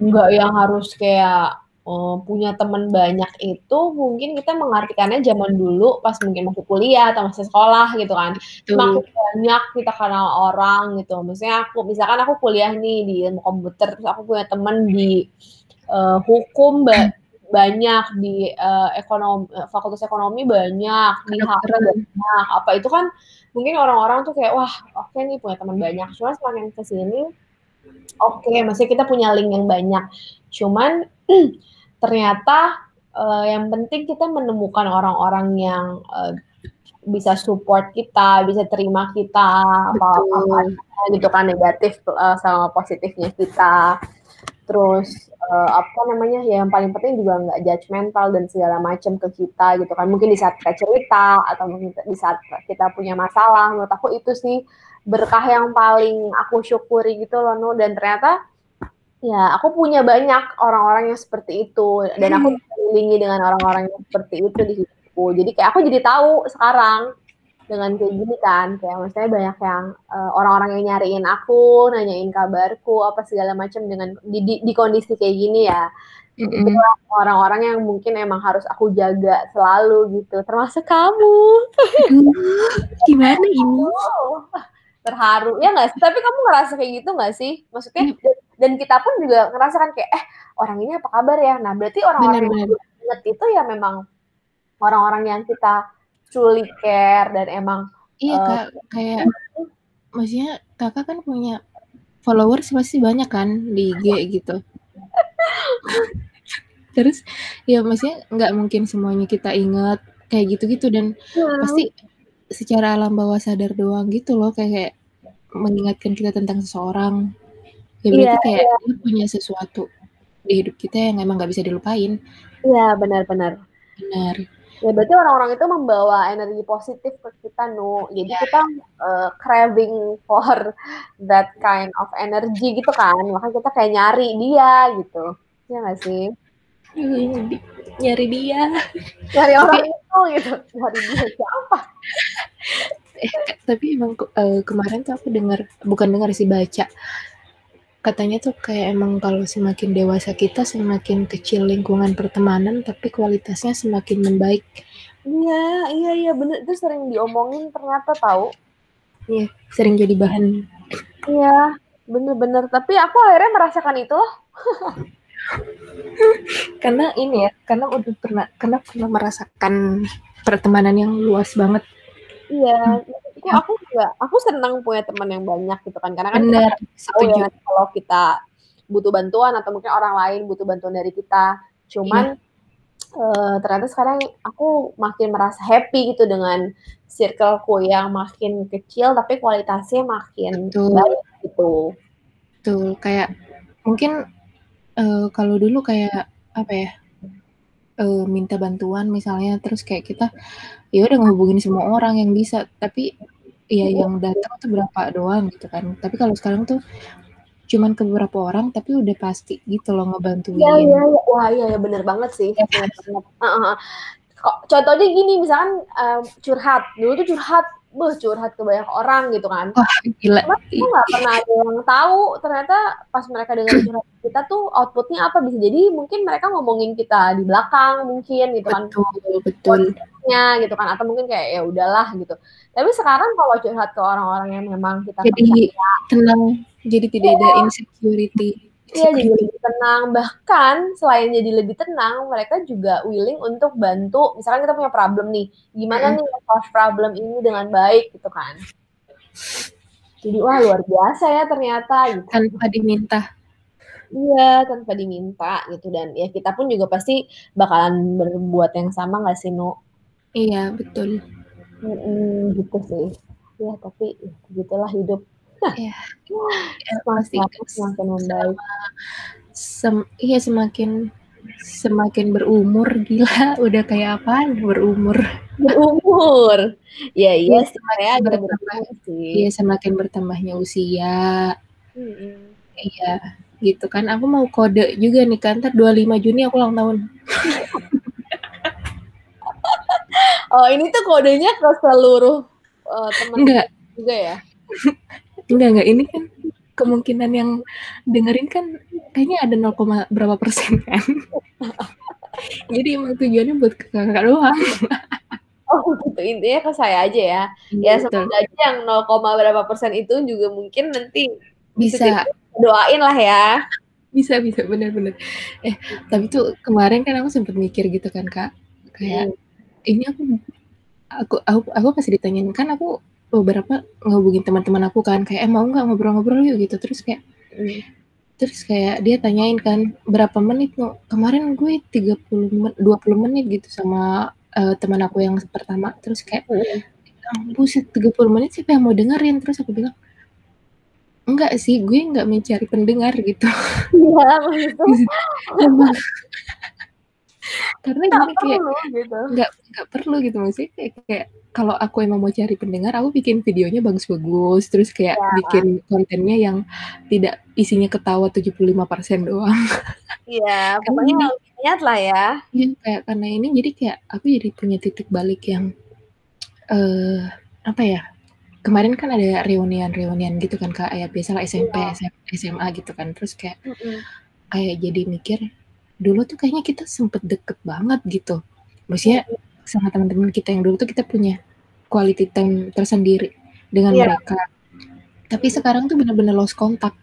Speaker 2: nggak yang harus kayak eh, punya teman banyak itu mungkin kita mengartikannya zaman dulu pas mungkin masih kuliah atau masih sekolah gitu kan makin banyak kita kenal orang gitu. Maksudnya aku misalkan aku kuliah nih di ilmu komputer terus aku punya teman di eh, hukum ba- banyak di eh, ekonomi eh, fakultas ekonomi banyak di HK
Speaker 1: kedokteran.
Speaker 2: banyak apa itu kan mungkin orang-orang tuh kayak wah oke nih punya teman banyak cuma semakin ke sini oke maksudnya kita punya link yang banyak cuman ternyata eee, yang penting kita menemukan orang-orang yang, eee, bisa support kita, bisa terima kita, apa apa gitu kan, negatif, sama positifnya kita. Terus, eee, apa namanya, ya yang paling penting juga nggak judgemental dan segala macam ke kita gitu kan. Mungkin di saat kita cerita atau mungkin di saat kita punya masalah, menurut aku itu sih berkah yang paling aku syukuri gitu loh, Nu, dan ternyata ya aku punya banyak orang-orang yang seperti itu dan aku dikelilingi dengan orang-orang yang seperti itu di hidupku. Jadi kayak aku jadi tahu sekarang dengan kayak gini kan, kayak maksudnya banyak yang, eee, orang-orang yang nyariin aku, nanyain kabarku, apa segala macam dengan di di di kondisi kayak gini ya.
Speaker 1: Mhm.
Speaker 2: Itulah orang-orang yang mungkin emang harus aku jaga selalu gitu, termasuk kamu.
Speaker 1: Gimana ini?
Speaker 2: Terharu, ya nggak sih? Tapi kamu ngerasa kayak gitu nggak sih? Maksudnya
Speaker 1: Iya.
Speaker 2: dan dan kita pun juga ngerasakan kayak, "Eh, orang ini apa kabar ya?" Nah, berarti orang-orang yang inget itu ya memang orang-orang yang kita truly care dan emang,
Speaker 1: Iya,
Speaker 2: eee
Speaker 1: Kak, kayak maksudnya Kakak kan punya followers pasti banyak kan di IG gitu. Terus ya maksudnya nggak mungkin semuanya kita inget kayak gitu-gitu dan
Speaker 2: Hmm.
Speaker 1: pasti secara alam bawah sadar doang gitu loh kayak mengingatkan kita tentang seseorang. Ya berarti kayak
Speaker 2: iya.
Speaker 1: dia punya sesuatu di hidup kita yang emang nggak bisa dilupain.
Speaker 2: Iya, benar benar.
Speaker 1: Benar.
Speaker 2: Ya berarti orang-orang itu membawa energi positif ke kita, Nu. Jadi
Speaker 1: Iya.
Speaker 2: kita, eee, craving for that kind of energy gitu kan, makanya kita kayak nyari dia gitu, iya nggak sih?
Speaker 1: Nyari dia.
Speaker 2: Nyari
Speaker 1: Tapi
Speaker 2: orang itu gitu, nyari dia siapa?
Speaker 1: Eh, tapi emang eee, kemarin tuh aku denger bukan denger sih, baca. Katanya tuh kayak emang kalau semakin dewasa kita, semakin kecil lingkungan pertemanan, tapi kualitasnya semakin membaik.
Speaker 2: Iya iya iya, bener, itu sering diomongin ternyata tahu.
Speaker 1: Iya, sering jadi bahan
Speaker 2: Iya, bener bener, tapi aku akhirnya merasakan itu loh.
Speaker 1: Karena ini ya, karena udah pernah karena pernah merasakan pertemanan yang luas banget.
Speaker 2: Iya,
Speaker 1: Hmm,
Speaker 2: maksudku
Speaker 1: iya.
Speaker 2: aku juga aku senang punya teman yang banyak gitu kan, karena kan
Speaker 1: Bener,
Speaker 2: tahu ya kalau kita butuh bantuan atau mungkin orang lain butuh bantuan dari kita.
Speaker 1: Iya.
Speaker 2: Cuman, eee, ternyata sekarang aku makin merasa happy gitu dengan circle-ku yang makin kecil, tapi kualitasnya makin
Speaker 1: Betul.
Speaker 2: baik gitu.
Speaker 1: Betul, kayak mungkin, eee, kalau dulu kayak apa ya, eee, minta bantuan misalnya, terus kayak kita ya udah ngehubungin semua orang yang bisa, tapi ya yang datang tuh berapa doang gitu kan. Tapi kalau sekarang tuh cuman ke beberapa orang, tapi udah pasti gitu loh
Speaker 2: Iya iya
Speaker 1: ngebantuin.
Speaker 2: iya, wah iya iya, bener banget sih,
Speaker 1: Iya
Speaker 2: bener
Speaker 1: kan?
Speaker 2: banget, heeh heeh. Kok contohnya gini misalkan, eee, curhat, dulu tuh curhat, beh, curhat ke banyak orang gitu kan.
Speaker 1: Wah, gila,
Speaker 2: Cuman kita
Speaker 1: i
Speaker 2: nggak pernah ada yang tahu ternyata pas mereka dengerin curhatan kita tuh output-nya apa, bisa jadi mungkin mereka ngomongin kita di belakang mungkin gitu kan,
Speaker 1: Betul betul.
Speaker 2: positifnya gitu kan, atau mungkin kayak ya udahlah gitu. Tapi sekarang kalau curhat ke orang-orang yang memang kita
Speaker 1: Jadi tenang, jadi tidak ada
Speaker 2: Iya.
Speaker 1: insecurity
Speaker 2: Iya, jadi lebih tenang, bahkan selain jadi lebih tenang, mereka juga willing untuk bantu, misalkan kita punya problem nih, gimana nih nge-solve problem ini dengan baik gitu kan. Jadi, wah luar biasa ya ternyata gitu.
Speaker 1: Tanpa diminta.
Speaker 2: Iya, tanpa diminta gitu dan ya kita pun juga pasti bakalan berbuat yang sama nggak sih, Nu?
Speaker 1: Iya, betul.
Speaker 2: Mhm, gitu sih. Ya tapi ya begitulah hidup.
Speaker 1: Iya. Ya
Speaker 2: Semakin
Speaker 1: pasti
Speaker 2: lama
Speaker 1: s
Speaker 2: semakin membaik.
Speaker 1: selama sem iya semakin semakin berumur, gila udah kayak apaan berumur.
Speaker 2: Berumur, ya iya
Speaker 1: Iya,
Speaker 2: saya
Speaker 1: semakin bertambah
Speaker 2: sih.
Speaker 1: iya semakin bertambahnya usia. Iya, gitu kan. Aku mau kode juga nih Kak, entar 25 Juni aku ulang tahun.
Speaker 2: Oh, ini tuh kodenya ke seluruh, temen
Speaker 1: Enggak.
Speaker 2: juga ya?
Speaker 1: Enggak enggak, ini kan kemungkinan yang dengerin kan kayaknya ada 0, berapa persen kan. Jadi emang tujuannya buat ke Kakak doang.
Speaker 2: Oh gitu, intinya ke saya aja ya.
Speaker 1: Iya,
Speaker 2: Ya semoga aja yang 0, berapa persen itu juga mungkin nanti bisa doain lah ya.
Speaker 1: Bisa bisa, bener. Eh, tapi tuh kemarin kan aku sempet mikir gitu kan Kak, kayak
Speaker 2: Mhm.
Speaker 1: ini aku aku aku aku pas ditanyain kan aku beberapa ngehubungin teman-teman aku kan kayak, "Eh, mau nggak ngobrol-ngobrol yuk?" Gitu. Terus kayak
Speaker 2: Mhm.
Speaker 1: terus kayak dia tanyain kan, "Berapa menit, No?" "Kemarin gue 30 men 20 menit," gitu, sama, eee, teman aku yang pertama. Terus kayak. "Ah, buset 30 menit siapa yang mau dengerin?" Terus aku bilang "Enggak sih, gue nggak mencari pendengar," gitu. Emang karena
Speaker 2: Nggak
Speaker 1: gini, kayak
Speaker 2: perlu, gitu.
Speaker 1: nggak nggak perlu gitu, maksudnya kayak kayak kalau aku emang mau cari pendengar, aku bikin videonya bagus-bagus, terus kayak
Speaker 2: Iya.
Speaker 1: bikin kontennya yang tidak isinya ketawa 75% doang.
Speaker 2: Iya,
Speaker 1: Karena
Speaker 2: pokoknya harus niat lah ya.
Speaker 1: iya, kayak karena ini jadi kayak aku jadi punya titik balik yang, eee, apa ya, kemarin kan ada reunian-reunian gitu kan, Kak, ya biasalah SMP. SM SMA gitu kan. Terus kayak
Speaker 2: Mhm.
Speaker 1: kayak jadi mikir, dulu tuh kayaknya kita sempet deket banget gitu. Maksudnya sama temen-temen kita yang dulu tuh kita punya quality time tersendiri dengan
Speaker 2: Iya.
Speaker 1: mereka. Tapi sekarang tuh bener-bener lost contact.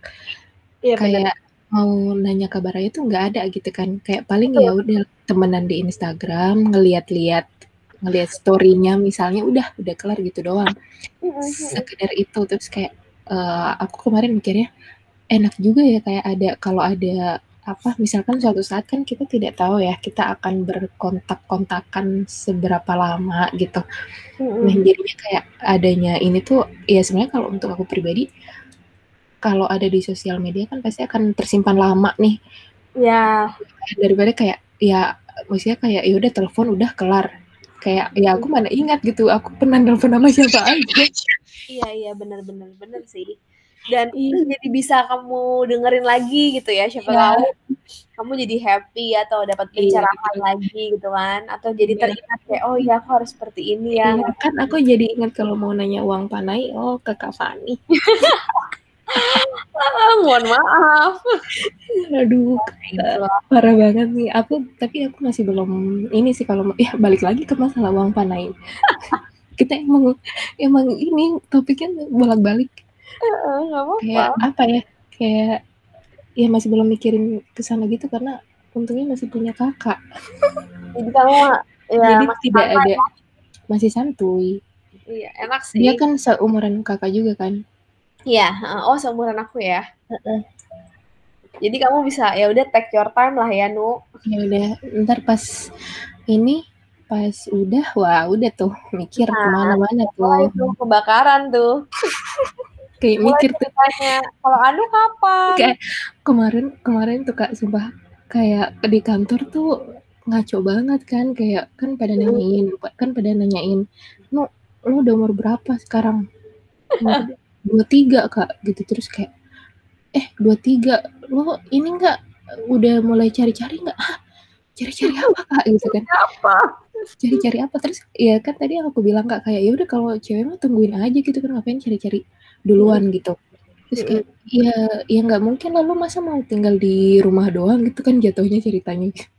Speaker 2: Iya, bener.
Speaker 1: Kayak mau nanya kabar aja tuh nggak ada gitu kan. Kayak paling ya udah temenan di Instagram, ngeliat-liat ngeliat story-nya misalnya, udah udah kelar gitu doang. Sekedar itu, terus kayak, eee, aku kemarin mikirnya, enak juga ya kayak ada kalau ada apa, misalkan suatu saat kan kita tidak tahu ya, kita akan berkontak-kontakan seberapa lama gitu. Nah,
Speaker 2: Mhm.
Speaker 1: jadinya kayak adanya ini tuh ya sebenarnya kalau untuk aku pribadi, kalau ada di sosial media kan pasti akan tersimpan lama nih.
Speaker 2: Iya.
Speaker 1: Daripada kayak ya maksudnya kayak ya udah telepon udah kelar. Kayak ya aku mana ingat gitu, aku pernah nelpon sama siapa aja.
Speaker 2: Iya iya, bener bener sih. Dan
Speaker 1: Iya.
Speaker 2: jadi bisa kamu dengerin lagi gitu ya, siapa
Speaker 1: Iya.
Speaker 2: tahu kamu jadi happy atau dapat
Speaker 1: Iya,
Speaker 2: pencerahan
Speaker 1: betul.
Speaker 2: lagi gitu kan, atau jadi
Speaker 1: Iya.
Speaker 2: teringat kayak, "Oh iya aku harus seperti ini ya."
Speaker 1: Iya, kan aku jadi ingat kalau mau nanya uang Panai, oh ke Kak Fani.
Speaker 2: Ah, mohon maaf.
Speaker 1: Aduh,
Speaker 2: Ya loh.
Speaker 1: parah banget nih. Aku tapi aku masih belum ini sih kalau ya balik lagi ke masalah uang Panai. Kita emang emang ini topiknya bolak-balik.
Speaker 2: Heeh, nggak
Speaker 1: Kayak apa ya, kayak ya masih belum mikirin ke sana gitu karena untungnya masih punya Kakak.
Speaker 2: Jadi kamu ya
Speaker 1: Jadi
Speaker 2: masih
Speaker 1: tidak
Speaker 2: santai
Speaker 1: ada
Speaker 2: ya?
Speaker 1: masih santuy.
Speaker 2: Iya, enak
Speaker 1: Dia
Speaker 2: sih.
Speaker 1: kan seumuran Kakak juga kan?
Speaker 2: Iya. Oh, seumuran aku ya?
Speaker 1: Heeh.
Speaker 2: Jadi kamu bisa ya udah take your time lah ya, Nu.
Speaker 1: Ya udah, entar pas ini, pas udah, wah udah tuh mikir
Speaker 2: Nah,
Speaker 1: mana-mana
Speaker 2: mulai
Speaker 1: tuh.
Speaker 2: tuh kebakaran tuh.
Speaker 1: Kayak
Speaker 2: Mulai
Speaker 1: mikir
Speaker 2: tuh "Kalau Anu kapan?"
Speaker 1: Kayak kemarin kemarin tuh, Kak, sumpah kayak di kantor tuh ngaco banget kan, kayak kan pada
Speaker 2: Mhm.
Speaker 1: nanyain kan pada nanyain, "Nu, lu udah umur berapa sekarang?" "Umur 23, Kak," gitu. Terus kayak, "Eh 23, lu ini enggak, udah mulai cari-cari enggak?" "Hah? Cari-cari apa, Kak?" Gitu
Speaker 2: Cari
Speaker 1: kan.
Speaker 2: apa?
Speaker 1: Cari-cari apa? Terus ya kan tadi aku bilang, Kak, kayak ya udah kalau cewek mah tungguin aja gitu kan, ngapain cari-cari. Duluan gitu. Terus
Speaker 2: Mhm.
Speaker 1: kayak, ya ya nggak mungkin lah, lu masa mau tinggal di rumah doang gitu kan jatuhnya ceritanya.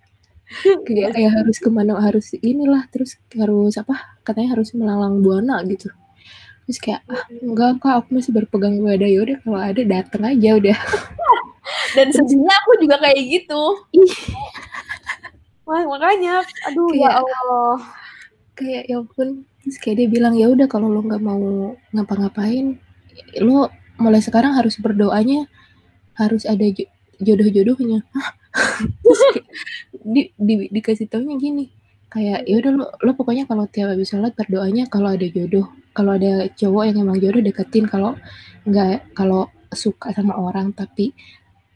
Speaker 2: Iya
Speaker 1: Kayak ya harus ke mana, harus inilah, terus harus apa, katanya harus melanglang buana gitu. Terus kayak, "Ah, enggak, Kak, aku masih berpegang pada ya udah kalau ada dateng aja udah."
Speaker 2: Dan sedihnya aku juga kayak gitu. Wah, makanya, aduh ya
Speaker 1: Kayak
Speaker 2: Allah.
Speaker 1: kayak ya ampun, terus kayak dia bilang, "Ya udah kalau lu nggak mau ngapa-ngapain, lu mulai sekarang harus berdoanya harus ada jo jodoh-jodohnya." Di di dikasih taunya gini, kayak, "Ya udah lu lu pokoknya kalau tiap habis sholat berdoanya kalau ada jodoh, kalau ada cowok yang emang jodoh deketin, kalau nggak kalau suka sama orang tapi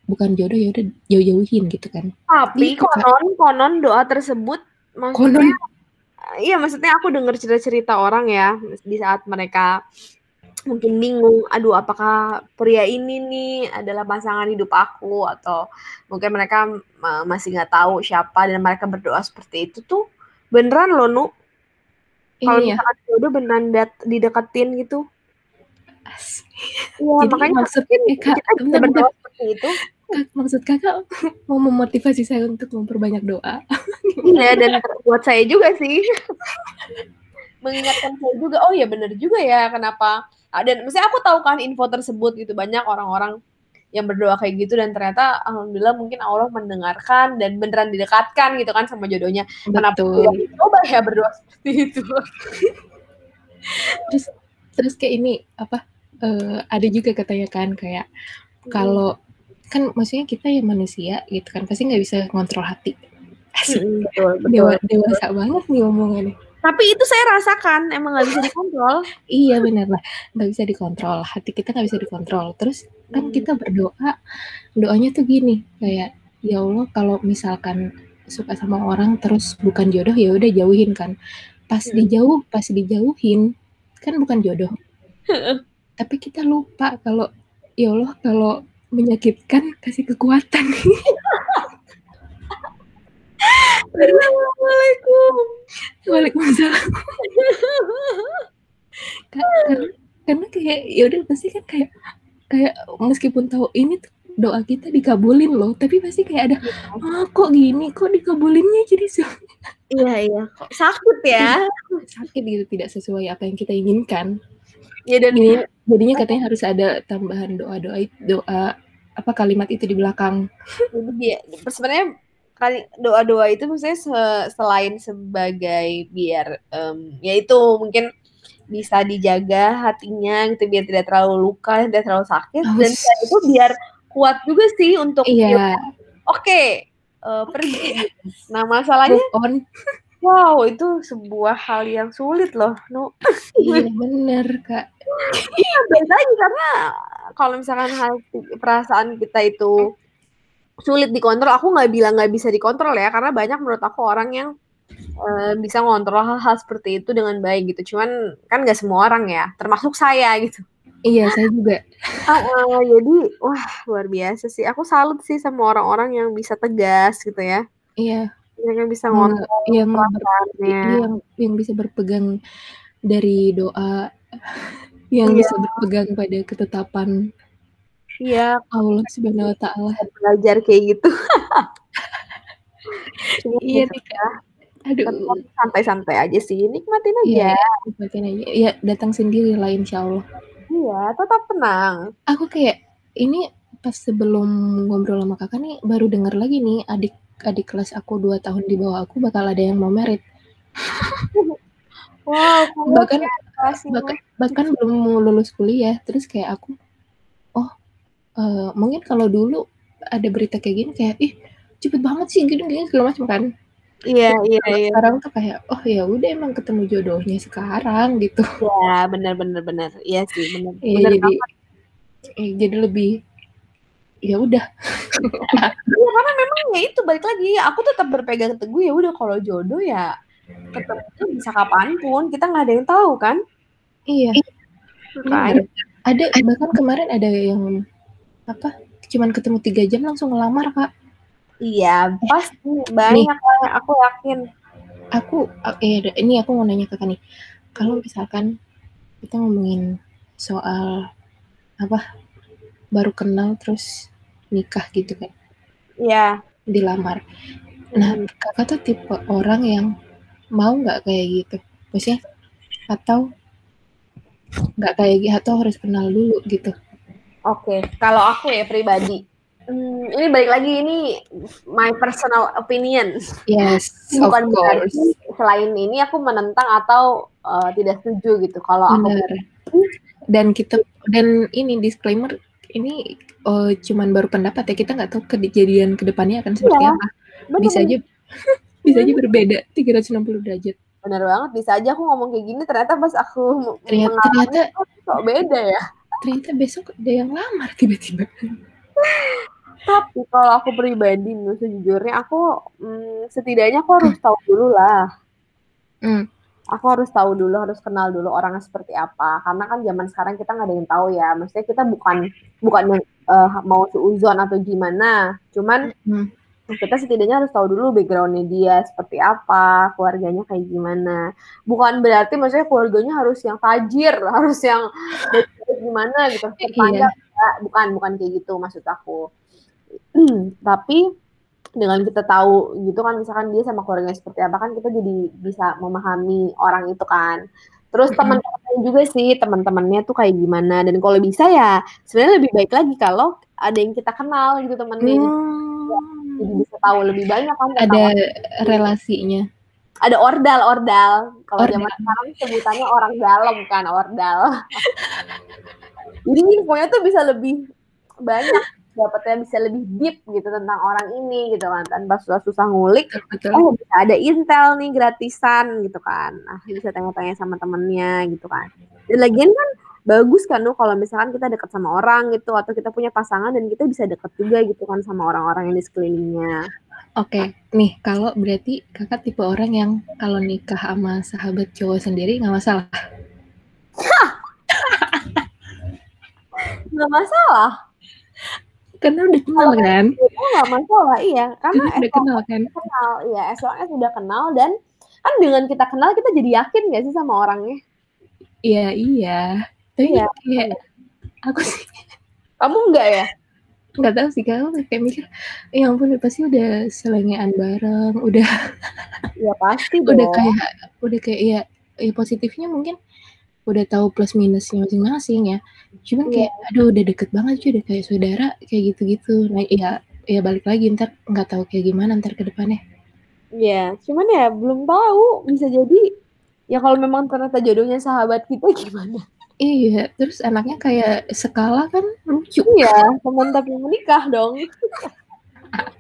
Speaker 1: bukan jodoh ya udah jauh-jauhin," gitu kan.
Speaker 2: Tapi
Speaker 1: Kak.
Speaker 2: konon konon doa tersebut maksudnya
Speaker 1: Konon.
Speaker 2: iya, maksudnya aku denger cerita-cerita orang ya, di saat mereka mungkin bingung, "Aduh apakah pria ini nih adalah pasangan hidup aku?" Atau mungkin mereka ma masih nggak tahu siapa dan mereka berdoa seperti itu tuh beneran loh, Nu. Kalau
Speaker 1: Ini ya
Speaker 2: misalkan jodoh beneran dat dideketin gitu. Iya, makanya
Speaker 1: maksud
Speaker 2: mungkin
Speaker 1: eh, Kak,
Speaker 2: kita bisa
Speaker 1: bentar bentar.
Speaker 2: berdoa seperti itu.
Speaker 1: Kak, maksud Kakak mau memotivasi saya untuk memperbanyak doa?
Speaker 2: Iya, dan buat saya juga sih. Mengingatkan saya juga, "Oh ya bener juga ya kenapa" a dan maksudnya aku tahu kan info tersebut gitu, banyak orang-orang yang berdoa kayak gitu dan ternyata alhamdulillah mungkin Allah mendengarkan dan beneran didekatkan gitu kan sama jodohnya. Kenapa
Speaker 1: Betul.
Speaker 2: dicoba ya berdoa seperti itu?
Speaker 1: Terus terus kayak ini, apa, eee, ada juga katanya kan kayak
Speaker 2: Mhm.
Speaker 1: kalau kan maksudnya kita ya manusia gitu kan, pasti nggak bisa ngontrol hati. Asik.
Speaker 2: Mhm, betul
Speaker 1: Dewa
Speaker 2: betul.
Speaker 1: dewasa banget nih omongannya.
Speaker 2: Tapi itu saya rasakan, emang nggak bisa dikontrol.
Speaker 1: Iya bener lah, nggak bisa dikontrol, hati kita nggak bisa dikontrol. Terus kan
Speaker 2: Hmm.
Speaker 1: kita berdoa, doanya tuh gini, kayak, "Ya Allah kalau misalkan suka sama orang terus bukan jodoh, ya udah jauhin," kan. Pas
Speaker 2: Hmm.
Speaker 1: dijauh pas dijauhin, kan bukan jodoh. Tapi kita lupa kalau, "Ya Allah kalau menyakitkan kasih kekuatan." Waalaikumsalam. Kak, karena karena kayak ya udah pasti kan kayak kayak meskipun tahu ini tuh doa kita dikabulin loh, tapi pasti kayak ada, "Ah, kok gini, kok dikabulinnya jadi se"
Speaker 2: Iya iya, kok sakit ya?
Speaker 1: Sakit gitu, tidak sesuai apa yang kita inginkan.
Speaker 2: Ya dan
Speaker 1: Jadinya jadinya katanya harus ada tambahan doa-doa it doa apa, kalimat itu di belakang.
Speaker 2: Jadi dia sebenarnya kali doa-doa itu maksudnya se selain sebagai biar, mmm, ya itu mungkin bisa dijaga hatinya gitu biar tidak terlalu luka, tidak terlalu sakit dan
Speaker 1: Aus.
Speaker 2: selain itu biar kuat juga sih untuk ya
Speaker 1: Iya.
Speaker 2: oke, eee, pergi gitu. Nah masalahnya
Speaker 1: on.
Speaker 2: wow, itu sebuah hal yang sulit loh, Nu.
Speaker 1: Iya bener, Kak.
Speaker 2: Iya, lagi karena kalau misalkan hati perasaan kita itu sulit dikontrol, aku nggak bilang nggak bisa dikontrol ya, karena banyak menurut aku orang yang, eee, bisa ngontrol hal-hal seperti itu dengan baik gitu. Cuman kan nggak semua orang ya, termasuk saya gitu.
Speaker 1: Iya, saya juga.
Speaker 2: Heeh, jadi wah luar biasa sih. Aku salut sih sama orang-orang yang bisa tegas gitu ya.
Speaker 1: Iya.
Speaker 2: Yang bisa ngontrol
Speaker 1: yang ber
Speaker 2: perasaannya.
Speaker 1: yang yang bisa berpegang dari doa, yang
Speaker 2: Iya.
Speaker 1: bisa berpegang pada ketetapan
Speaker 2: Iya.
Speaker 1: Allah Subhanahu wa Ta'ala.
Speaker 2: Belajar kayak gitu.
Speaker 1: Iya
Speaker 2: ya
Speaker 1: nih, Kak. Aduh.
Speaker 2: santai-santai aja sih, nikmatin
Speaker 1: Iya,
Speaker 2: aja.
Speaker 1: nikmatin aja. Iya, datang sendiri lah insya Allah.
Speaker 2: Iya, tetap tenang.
Speaker 1: Aku kayak ini pas sebelum ngobrol sama Kakak nih, baru denger lagi nih adik adik kelas aku 2 tahun di bawah aku bakal ada yang mau married.
Speaker 2: Wow,
Speaker 1: Bahkan
Speaker 2: ya
Speaker 1: bahkan bahkan belum lulus kuliah, terus kayak aku, eee, mungkin kalau dulu ada berita kayak gini kayak, "Ih, cepet banget sih gini gini," segala macam kan.
Speaker 2: Iya iya iya.
Speaker 1: sekarang tuh kayak, oh ya udah emang ketemu jodohnya sekarang gitu.
Speaker 2: Iya, bener bener bener. Iya sih, bener
Speaker 1: Iya jadi eee, jadi lebih ya udah.
Speaker 2: Iya, karena memang ya itu balik lagi, aku tetap berpegang teguh ya udah kalau jodoh ya ketemunya bisa kapan pun, kita nggak ada yang tahu kan?
Speaker 1: Iya. Bener. Ada bahkan kemarin ada yang apa, cuman ketemu 3 jam langsung ngelamar, Kak.
Speaker 2: Iya, pasti
Speaker 1: nih.
Speaker 2: banyak lah, aku yakin.
Speaker 1: Aku eh, ini aku mau nanya Kakak nih. Kalau misalkan kita ngomongin soal apa, baru kenal terus nikah gitu kan.
Speaker 2: Iya.
Speaker 1: Dilamar. Nah. Kakak tuh tipe orang yang mau nggak kayak gitu? Maksudnya atau nggak kayak gi atau harus kenal dulu gitu?
Speaker 2: Oke, kalau aku ya pribadi, mmm, ini balik lagi ini my personal opinion.
Speaker 1: Yes, of
Speaker 2: Bukan
Speaker 1: course.
Speaker 2: berarti selain ini aku menentang atau, eee, tidak setuju gitu. Kalau aku
Speaker 1: Dan kita dan ini disclaimer, ini, eee, cuman baru pendapat ya, kita nggak tahu kejadian ke depannya akan seperti
Speaker 2: Iya,
Speaker 1: apa.
Speaker 2: bener
Speaker 1: Bisa
Speaker 2: bener.
Speaker 1: aja bisa aja berbeda 360 derajat.
Speaker 2: Bener banget, bisa aja aku ngomong kayak gini ternyata pas aku
Speaker 1: Ternyata
Speaker 2: mengalami
Speaker 1: ternyata
Speaker 2: kok beda ya.
Speaker 1: Ternyata besok ada yang lamar tiba-tiba.
Speaker 2: Tapi kalau aku pribadi nih sejujurnya aku, mmm, setidaknya aku harus tahu dulu lah.
Speaker 1: Mmm.
Speaker 2: Aku harus tahu dulu, harus kenal dulu orangnya seperti apa. Karena kan zaman sekarang kita nggak ada yang tahu ya, maksudnya kita bukan bukannya, eee, mau suudzon atau gimana, cuman
Speaker 1: Mhm.
Speaker 2: Kita setidaknya harus tahu dulu background-nya dia seperti apa, keluarganya kayak gimana. Bukan berarti maksudnya keluarganya harus yang tajir, harus yang gimana gitu,
Speaker 1: Iya.
Speaker 2: bukan bukan kayak gitu maksud aku. Tapi dengan kita tahu gitu kan misalkan dia sama keluarganya seperti apa kan kita jadi bisa memahami orang itu kan. Terus teman-temannya juga sih, teman-temannya tuh kayak gimana dan kalau bisa ya sebenarnya lebih baik lagi kalau ada yang kita kenal gitu temennya. Ya jadi
Speaker 1: Mmm.
Speaker 2: bisa tahu lebih banyak kan
Speaker 1: Ada relasinya.
Speaker 2: Ada ordal ordal. Kalau zaman sekarang sebutannya orang dalam kan, ordal. Jadi infonya tuh bisa lebih banyak dapetnya bisa lebih deep gitu tentang orang ini gitu kan tanpa susah-susah ngulik
Speaker 1: betul, betul.
Speaker 2: oh bisa ada intel nih gratisan gitu kan nah bisa tanya-tanya sama temennya gitu kan dan lagian kan bagus kan kalau misalkan kita dekat sama orang gitu atau kita punya pasangan dan kita bisa dekat juga gitu kan sama orang-orang yang di sekelilingnya
Speaker 1: Oke, nih kalau berarti kakak tipe orang yang kalau nikah sama sahabat cowok sendiri nggak masalah?
Speaker 2: nggak masalah
Speaker 1: Karena udah kenal
Speaker 2: Kalau
Speaker 1: kan?
Speaker 2: nggak masalah iya karena
Speaker 1: Karena udah kenal kan?
Speaker 2: kenal iya as sudah kenal dan kan dengan kita kenal kita jadi yakin gak sih sama orangnya
Speaker 1: Iya iya. Tapi
Speaker 2: Iya.
Speaker 1: kayak aku sih
Speaker 2: kamu enggak ya
Speaker 1: nggak tahu sih kalau kayak mikir, ya ampun pasti udah selengean bareng, udah
Speaker 2: ya pasti
Speaker 1: udah
Speaker 2: dong
Speaker 1: kayak udah kayak ya, ya positifnya mungkin udah tahu plus minusnya masing-masing ya. Cuman
Speaker 2: Iya.
Speaker 1: kayak aduh udah deket banget cuy, udah kayak saudara kayak gitu-gitu. Nah, ya ya balik lagi ntar nggak tahu kayak gimana ntar ke depannya.
Speaker 2: Iya, cuman ya belum tahu bisa jadi ya kalau memang ternyata jodohnya sahabat kita gimana
Speaker 1: Iya, terus anaknya kayak skala kan lucu.
Speaker 2: iya teman tapi menikah dong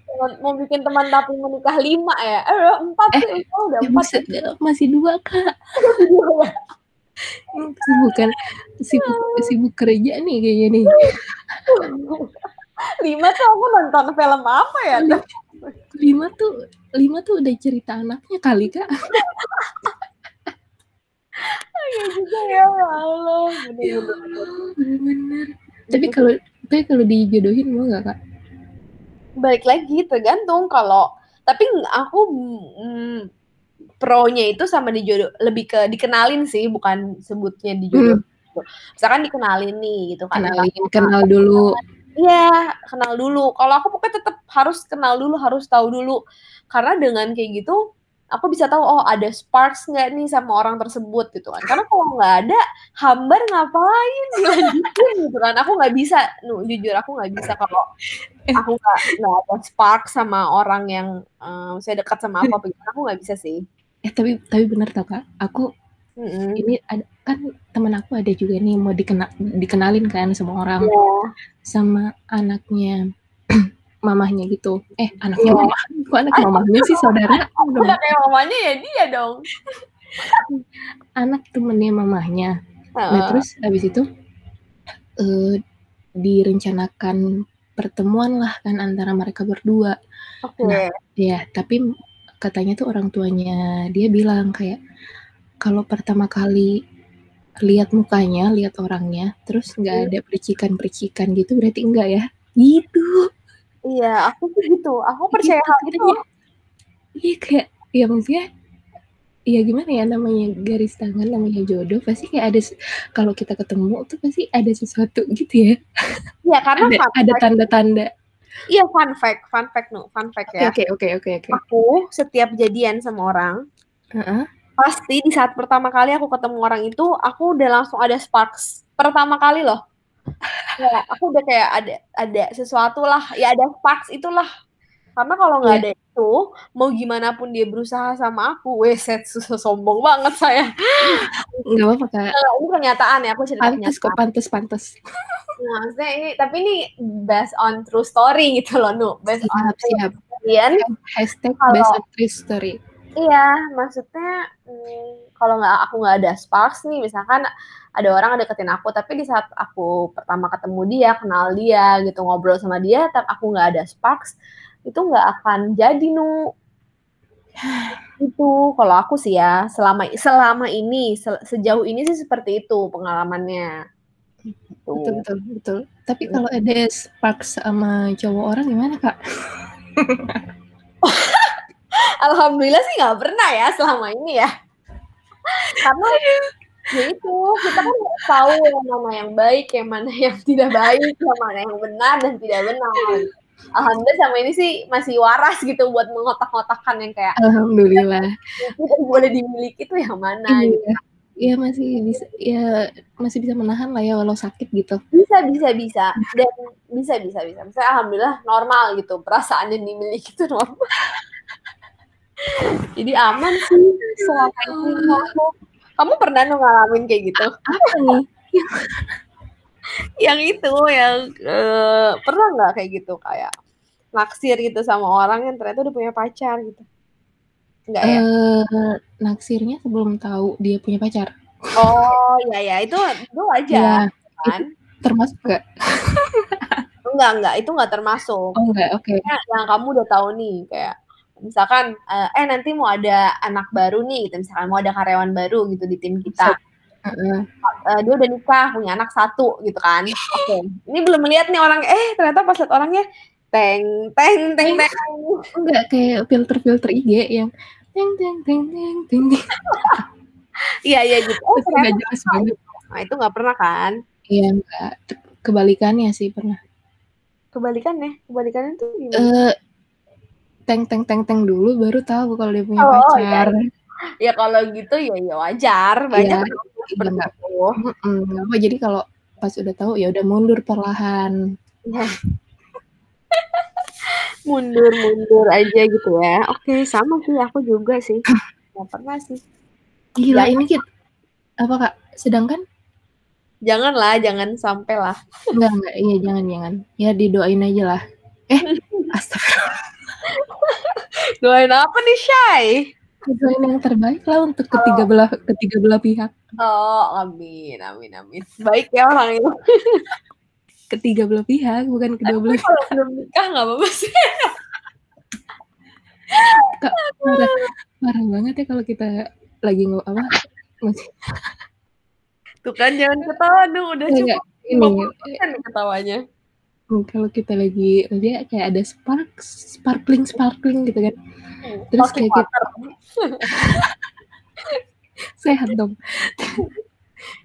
Speaker 2: Teman- mau bikin teman tapi menikah lima ya eh empat
Speaker 1: Eh,
Speaker 2: sih oh, udah
Speaker 1: Ya
Speaker 2: empat
Speaker 1: buset, masih dua kak. Sibukan sibuk sibuk kerja nih kayaknya nih.
Speaker 2: lima tuh aku nonton film apa ya tuh?
Speaker 1: Lima tuh lima tuh udah cerita anaknya kali kak.
Speaker 2: Iya juga ya Allah
Speaker 1: Ya. Allah, bener-bener. Tapi kalau tapi kalau dijodohin mau nggak kak?
Speaker 2: balik lagi tergantung kalau tapi aku mm, pro-nya itu sama dijodoh lebih ke dikenalin sih bukan sebutnya dijodoh gitu. misalkan dikenalin nih gitu kan
Speaker 1: Kenalin, kenal dulu.
Speaker 2: Iya, kenal dulu. Kalau aku pokoknya tetap harus kenal dulu, harus tahu dulu. Karena dengan kayak gitu, aku bisa tahu oh ada sparks nggak nih sama orang tersebut gitu kan. Karena kalau nggak ada, hambar ngapain dilanjutin gitu kan. Aku nggak bisa, nu jujur aku nggak bisa kalau aku nggak nggak ada spark sama orang yang eh, saya dekat sama aku apa gimana, aku nggak bisa sih.
Speaker 1: Eh tapi tapi bener tau kak, aku
Speaker 2: Mm-mm.
Speaker 1: ini ada kan temen aku ada juga nih mau dikena, dikenalin kan sama orang
Speaker 2: Iya.
Speaker 1: sama anaknya mamahnya gitu. Eh anaknya
Speaker 2: Iya.
Speaker 1: mama, kok anak mamahnya sih saudara?
Speaker 2: Udah kayak mamanya ya dia dong.
Speaker 1: Anak temennya mamahnya. Nah terus habis itu eh, direncanakan pertemuan lah kan antara mereka berdua.
Speaker 2: Oke.
Speaker 1: Nah, ya tapi katanya tuh orang tuanya dia bilang kayak kalau pertama kali lihat mukanya, lihat orangnya, terus nggak ada percikan-percikan gitu berarti enggak ya? Gitu.
Speaker 2: Iya, aku sih gitu. Aku percaya
Speaker 1: Gitu
Speaker 2: hal itu.
Speaker 1: Iya kayak ya maksudnya ya gimana ya namanya garis tangan namanya jodoh pasti kayak ada kalau kita ketemu tuh pasti ada sesuatu gitu ya
Speaker 2: Iya, karena
Speaker 1: ada ada tanda-tanda
Speaker 2: Iya, fun fact, fun fact no, fun fact
Speaker 1: oke
Speaker 2: ya.
Speaker 1: oke oke oke oke
Speaker 2: Aku setiap jadian sama orang,
Speaker 1: Heeh.
Speaker 2: pasti di saat pertama kali aku ketemu orang itu, aku udah langsung ada sparks. Pertama kali loh. Ya, aku udah kayak ada ada sesuatu lah, ya ada sparks itulah. Karena kalau nggak
Speaker 1: Iya.
Speaker 2: ada itu, mau gimana pun dia berusaha sama aku, weh, set susah sombong banget saya.
Speaker 1: nggak apa-apa kak
Speaker 2: Nah, ini kenyataan ya, aku cerita
Speaker 1: pantas kok pantas pantas
Speaker 2: Nah, maksudnya ini, tapi ini based on true story gitu loh, Nu. Based on
Speaker 1: siap siap
Speaker 2: kejadian.
Speaker 1: hashtag
Speaker 2: Kalau-
Speaker 1: based on true story
Speaker 2: Iya, maksudnya hmm, kalau nggak aku nggak ada sparks nih, misalkan ada orang deketin aku, tapi di saat aku pertama ketemu dia, kenal dia, gitu ngobrol sama dia, tapi aku nggak ada sparks, itu nggak akan jadi nu. Itu kalau aku sih ya, selama selama ini se- sejauh ini sih seperti itu pengalamannya. Gitu.
Speaker 1: betul betul betul tapi kalau ada sparks sama cowok orang gimana kak
Speaker 2: Alhamdulillah sih nggak pernah ya selama ini ya. Karena ya itu kita kan tahu yang mana yang baik, yang mana yang tidak baik, yang mana yang benar dan tidak benar. Alhamdulillah sama ini sih masih waras gitu buat mengotak-ngotakkan yang kayak
Speaker 1: alhamdulillah
Speaker 2: itu yang boleh dimiliki itu yang mana gitu.
Speaker 1: iya ya masih bisa ya masih bisa menahan lah ya walau sakit gitu
Speaker 2: Bisa bisa bisa dan bisa bisa bisa. Misalnya alhamdulillah normal gitu perasaan yang dimiliki itu normal. Jadi aman sih selama ini aku. Kamu pernah ngalamin kayak gitu?
Speaker 1: apa nih
Speaker 2: Yang itu, yang, eee, pernah nggak kayak gitu, kayak naksir gitu sama orang yang ternyata udah punya pacar gitu? Enggak ya?
Speaker 1: Eee, naksirnya sebelum tahu dia punya pacar.
Speaker 2: Oh, iya iya, itu itu wajar
Speaker 1: itu
Speaker 2: kan?
Speaker 1: termasuk nggak?
Speaker 2: Enggak enggak, itu nggak termasuk.
Speaker 1: Oh, enggak, oke.
Speaker 2: Maksudnya yang kamu udah tahu nih, kayak misalkan, eee, "Eh, nanti mau ada anak baru nih," gitu, misalkan, "mau ada karyawan baru gitu di tim kita."
Speaker 1: Heeh.
Speaker 2: Eee, dia udah nikah, punya anak 1 gitu kan. Oke, ini belum lihat nih orang, eh, ternyata pas lihat orangnya
Speaker 1: Enggak, kayak filter-filter IG yang
Speaker 2: Iya iya, gitu. Oh,
Speaker 1: Terus nggak jelas banget.
Speaker 2: Nah, itu nggak pernah kan?
Speaker 1: Iya, enggak, kebalikannya sih pernah.
Speaker 2: Kebalikannya? Kebalikannya tuh gimana?
Speaker 1: Eee, dulu baru tahu kalau dia punya
Speaker 2: Oh, iya
Speaker 1: pacar.
Speaker 2: iya. Ya kalau gitu ya ya wajar,
Speaker 1: Iya,
Speaker 2: banyak seperti itu.
Speaker 1: mhm, nggak apa jadi kalau pas udah tahu, ya udah mundur perlahan.
Speaker 2: Iya. Mundur mundur aja gitu ya. Oke, sama sih, aku juga sih. Nggak pernah sih.
Speaker 1: Gila
Speaker 2: Jangan
Speaker 1: ini kit apa, Kak? Sedangkan?
Speaker 2: Janganlah, jangan sampai lah.
Speaker 1: Enggak enggak, iya jangan jangan. Ya didoain ajalah. Eh, astagfirullah.
Speaker 2: Doain apa nih, Shay?
Speaker 1: Doain yang terbaik lah untuk ketiga
Speaker 2: Oh.
Speaker 1: belah ketiga belah pihak.
Speaker 2: Oh, amin amin amin. Baik ya orang itu.
Speaker 1: Ketiga belah pihak, bukan kedua belah
Speaker 2: kalau belum nikah nggak apa-apa sih.
Speaker 1: Kak, parah parah banget ya kalau kita lagi ngo apa, masih
Speaker 2: Tuh kan, jangan ketawa dong, udah
Speaker 1: Enggak,
Speaker 2: cukup
Speaker 1: ini,
Speaker 2: 50% nih ketawanya.
Speaker 1: Mmm, kalau kita lagi dia kayak ada sparks sparkling-sparkling gitu kan.
Speaker 2: Hmm,
Speaker 1: Terus
Speaker 2: sparkling
Speaker 1: kayak kit
Speaker 2: water.
Speaker 1: sehat dong.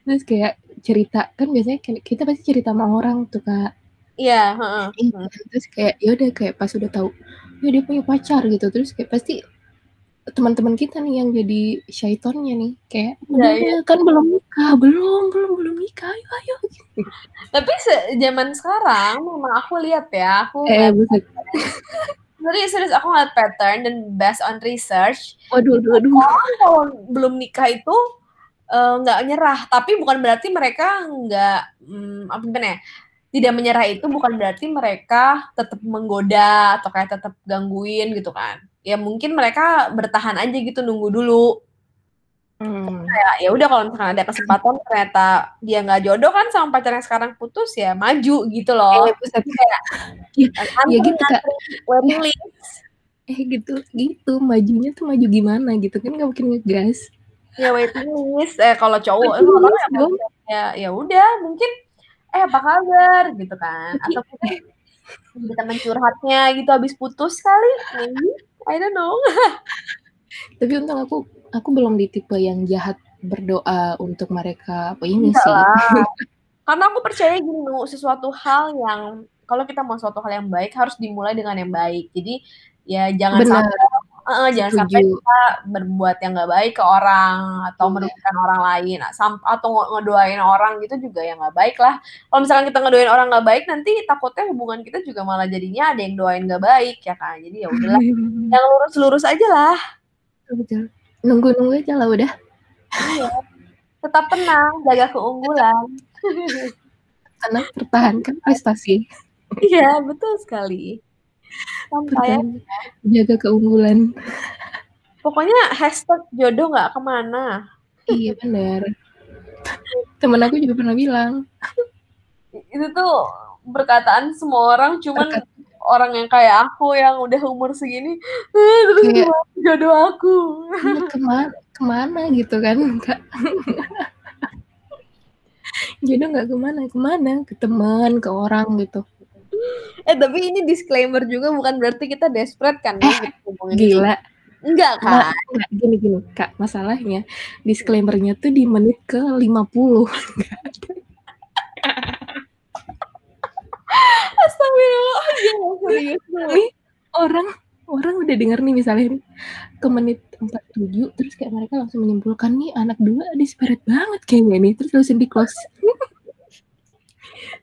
Speaker 1: Terus kayak cerita, kan biasanya kan kita pasti cerita sama orang tuh, Kak.
Speaker 2: Iya, heeh,
Speaker 1: Iya,
Speaker 2: hmm.
Speaker 1: terus kayak ya udah kayak pas udah tahu, ya dia punya pacar gitu, terus kayak pasti teman-teman kita nih yang jadi syaitonnya nih, kayak,
Speaker 2: Iya
Speaker 1: "Udah
Speaker 2: iya.
Speaker 1: deh, kan belum nikah, belum belum belum nikah, ayo ayo,".
Speaker 2: Tapi se zaman sekarang memang aku lihat ya, aku
Speaker 1: Eh,
Speaker 2: serius serius aku ngeliat pattern dan based on research,
Speaker 1: Waduh aduh aduh.
Speaker 2: orang kalau belum nikah itu, eee, nggak nyerah, tapi bukan berarti mereka nggak, mmm, apa gimana ya, tidak menyerah itu bukan berarti mereka tetap menggoda atau kayak tetap gangguin gitu kan. Ya mungkin mereka bertahan aja gitu, nunggu dulu.
Speaker 1: Mmm.
Speaker 2: Kayak ya udah kalau misalkan ada kesempatan ternyata dia nggak jodoh kan sama pacar yang sekarang putus, ya maju gitu loh.
Speaker 1: Eh, buset.
Speaker 2: Jadi kayak
Speaker 1: Ya
Speaker 2: an
Speaker 1: ya
Speaker 2: antri
Speaker 1: gitu, Kak.
Speaker 2: waiting
Speaker 1: Ya.
Speaker 2: list.
Speaker 1: Eh, gitu gitu, majunya tuh maju gimana gitu kan nggak mungkin ngegas.
Speaker 2: Ya waiting list, eh kalau cowok eh
Speaker 1: dong.
Speaker 2: ya ya udah mungkin, "Eh, apa kabar?" Gitu kan, atau mungkin
Speaker 1: eh
Speaker 2: jadi teman curhatnya gitu habis putus kali, maybe, I don't know.
Speaker 1: Tapi untung aku aku belum di tipe yang jahat berdoa untuk mereka apa ini
Speaker 2: Enggak
Speaker 1: sih.
Speaker 2: lah. Karena aku percaya gini, Nu, sesuatu hal yang kalau kita mau suatu hal yang baik harus dimulai dengan yang baik. Jadi ya jangan
Speaker 1: Bener.
Speaker 2: sampai heeh, jangan sampai kita berbuat yang nggak baik ke orang atau
Speaker 1: Iya.
Speaker 2: merugikan orang lain, sam atau nge ngedoain orang gitu juga ya nggak baik lah. Kalau misalkan kita ngedoain orang nggak baik, nanti takutnya hubungan kita juga malah jadinya ada yang doain nggak baik ya kan. Jadi ya udahlah, yang lurus-lurus ajalah.
Speaker 1: Betul betul. Nunggu-nunggu aja lah udah.
Speaker 2: Iya. Tetap tenang, jaga keunggulan.
Speaker 1: Tenang, pertahankan prestasi.
Speaker 2: Iya, betul sekali. Aja.
Speaker 1: jaga keunggulan.
Speaker 2: Pokoknya hashtag jodoh nggak ke mana.
Speaker 1: Iya, bener. Temen aku juga pernah bilang.
Speaker 2: Itu tuh perkataan semua orang, cuman orang yang kayak aku yang udah umur segini, "Eh, terus
Speaker 1: Kayak
Speaker 2: jodoh aku?"
Speaker 1: Iya, kema ke mana gitu kan, Kak. Jodoh nggak ke mana ke mana, ke teman, ke orang gitu.
Speaker 2: Eh, tapi ini disclaimer juga bukan berarti kita desperate kan
Speaker 1: Eh,
Speaker 2: gitu
Speaker 1: gila.
Speaker 2: Enggak kan?
Speaker 1: enggak, gini gini, Kak, masalahnya disclaimer-nya tuh di menit ke-50.
Speaker 2: Astagfirullahaladzim, serius lu.
Speaker 1: Nih, orang orang udah denger nih misalnya ke menit 47 terus kayak mereka langsung menyimpulkan, "Nih anak 2 desperate banget kayaknya nih," terus langsung di-close.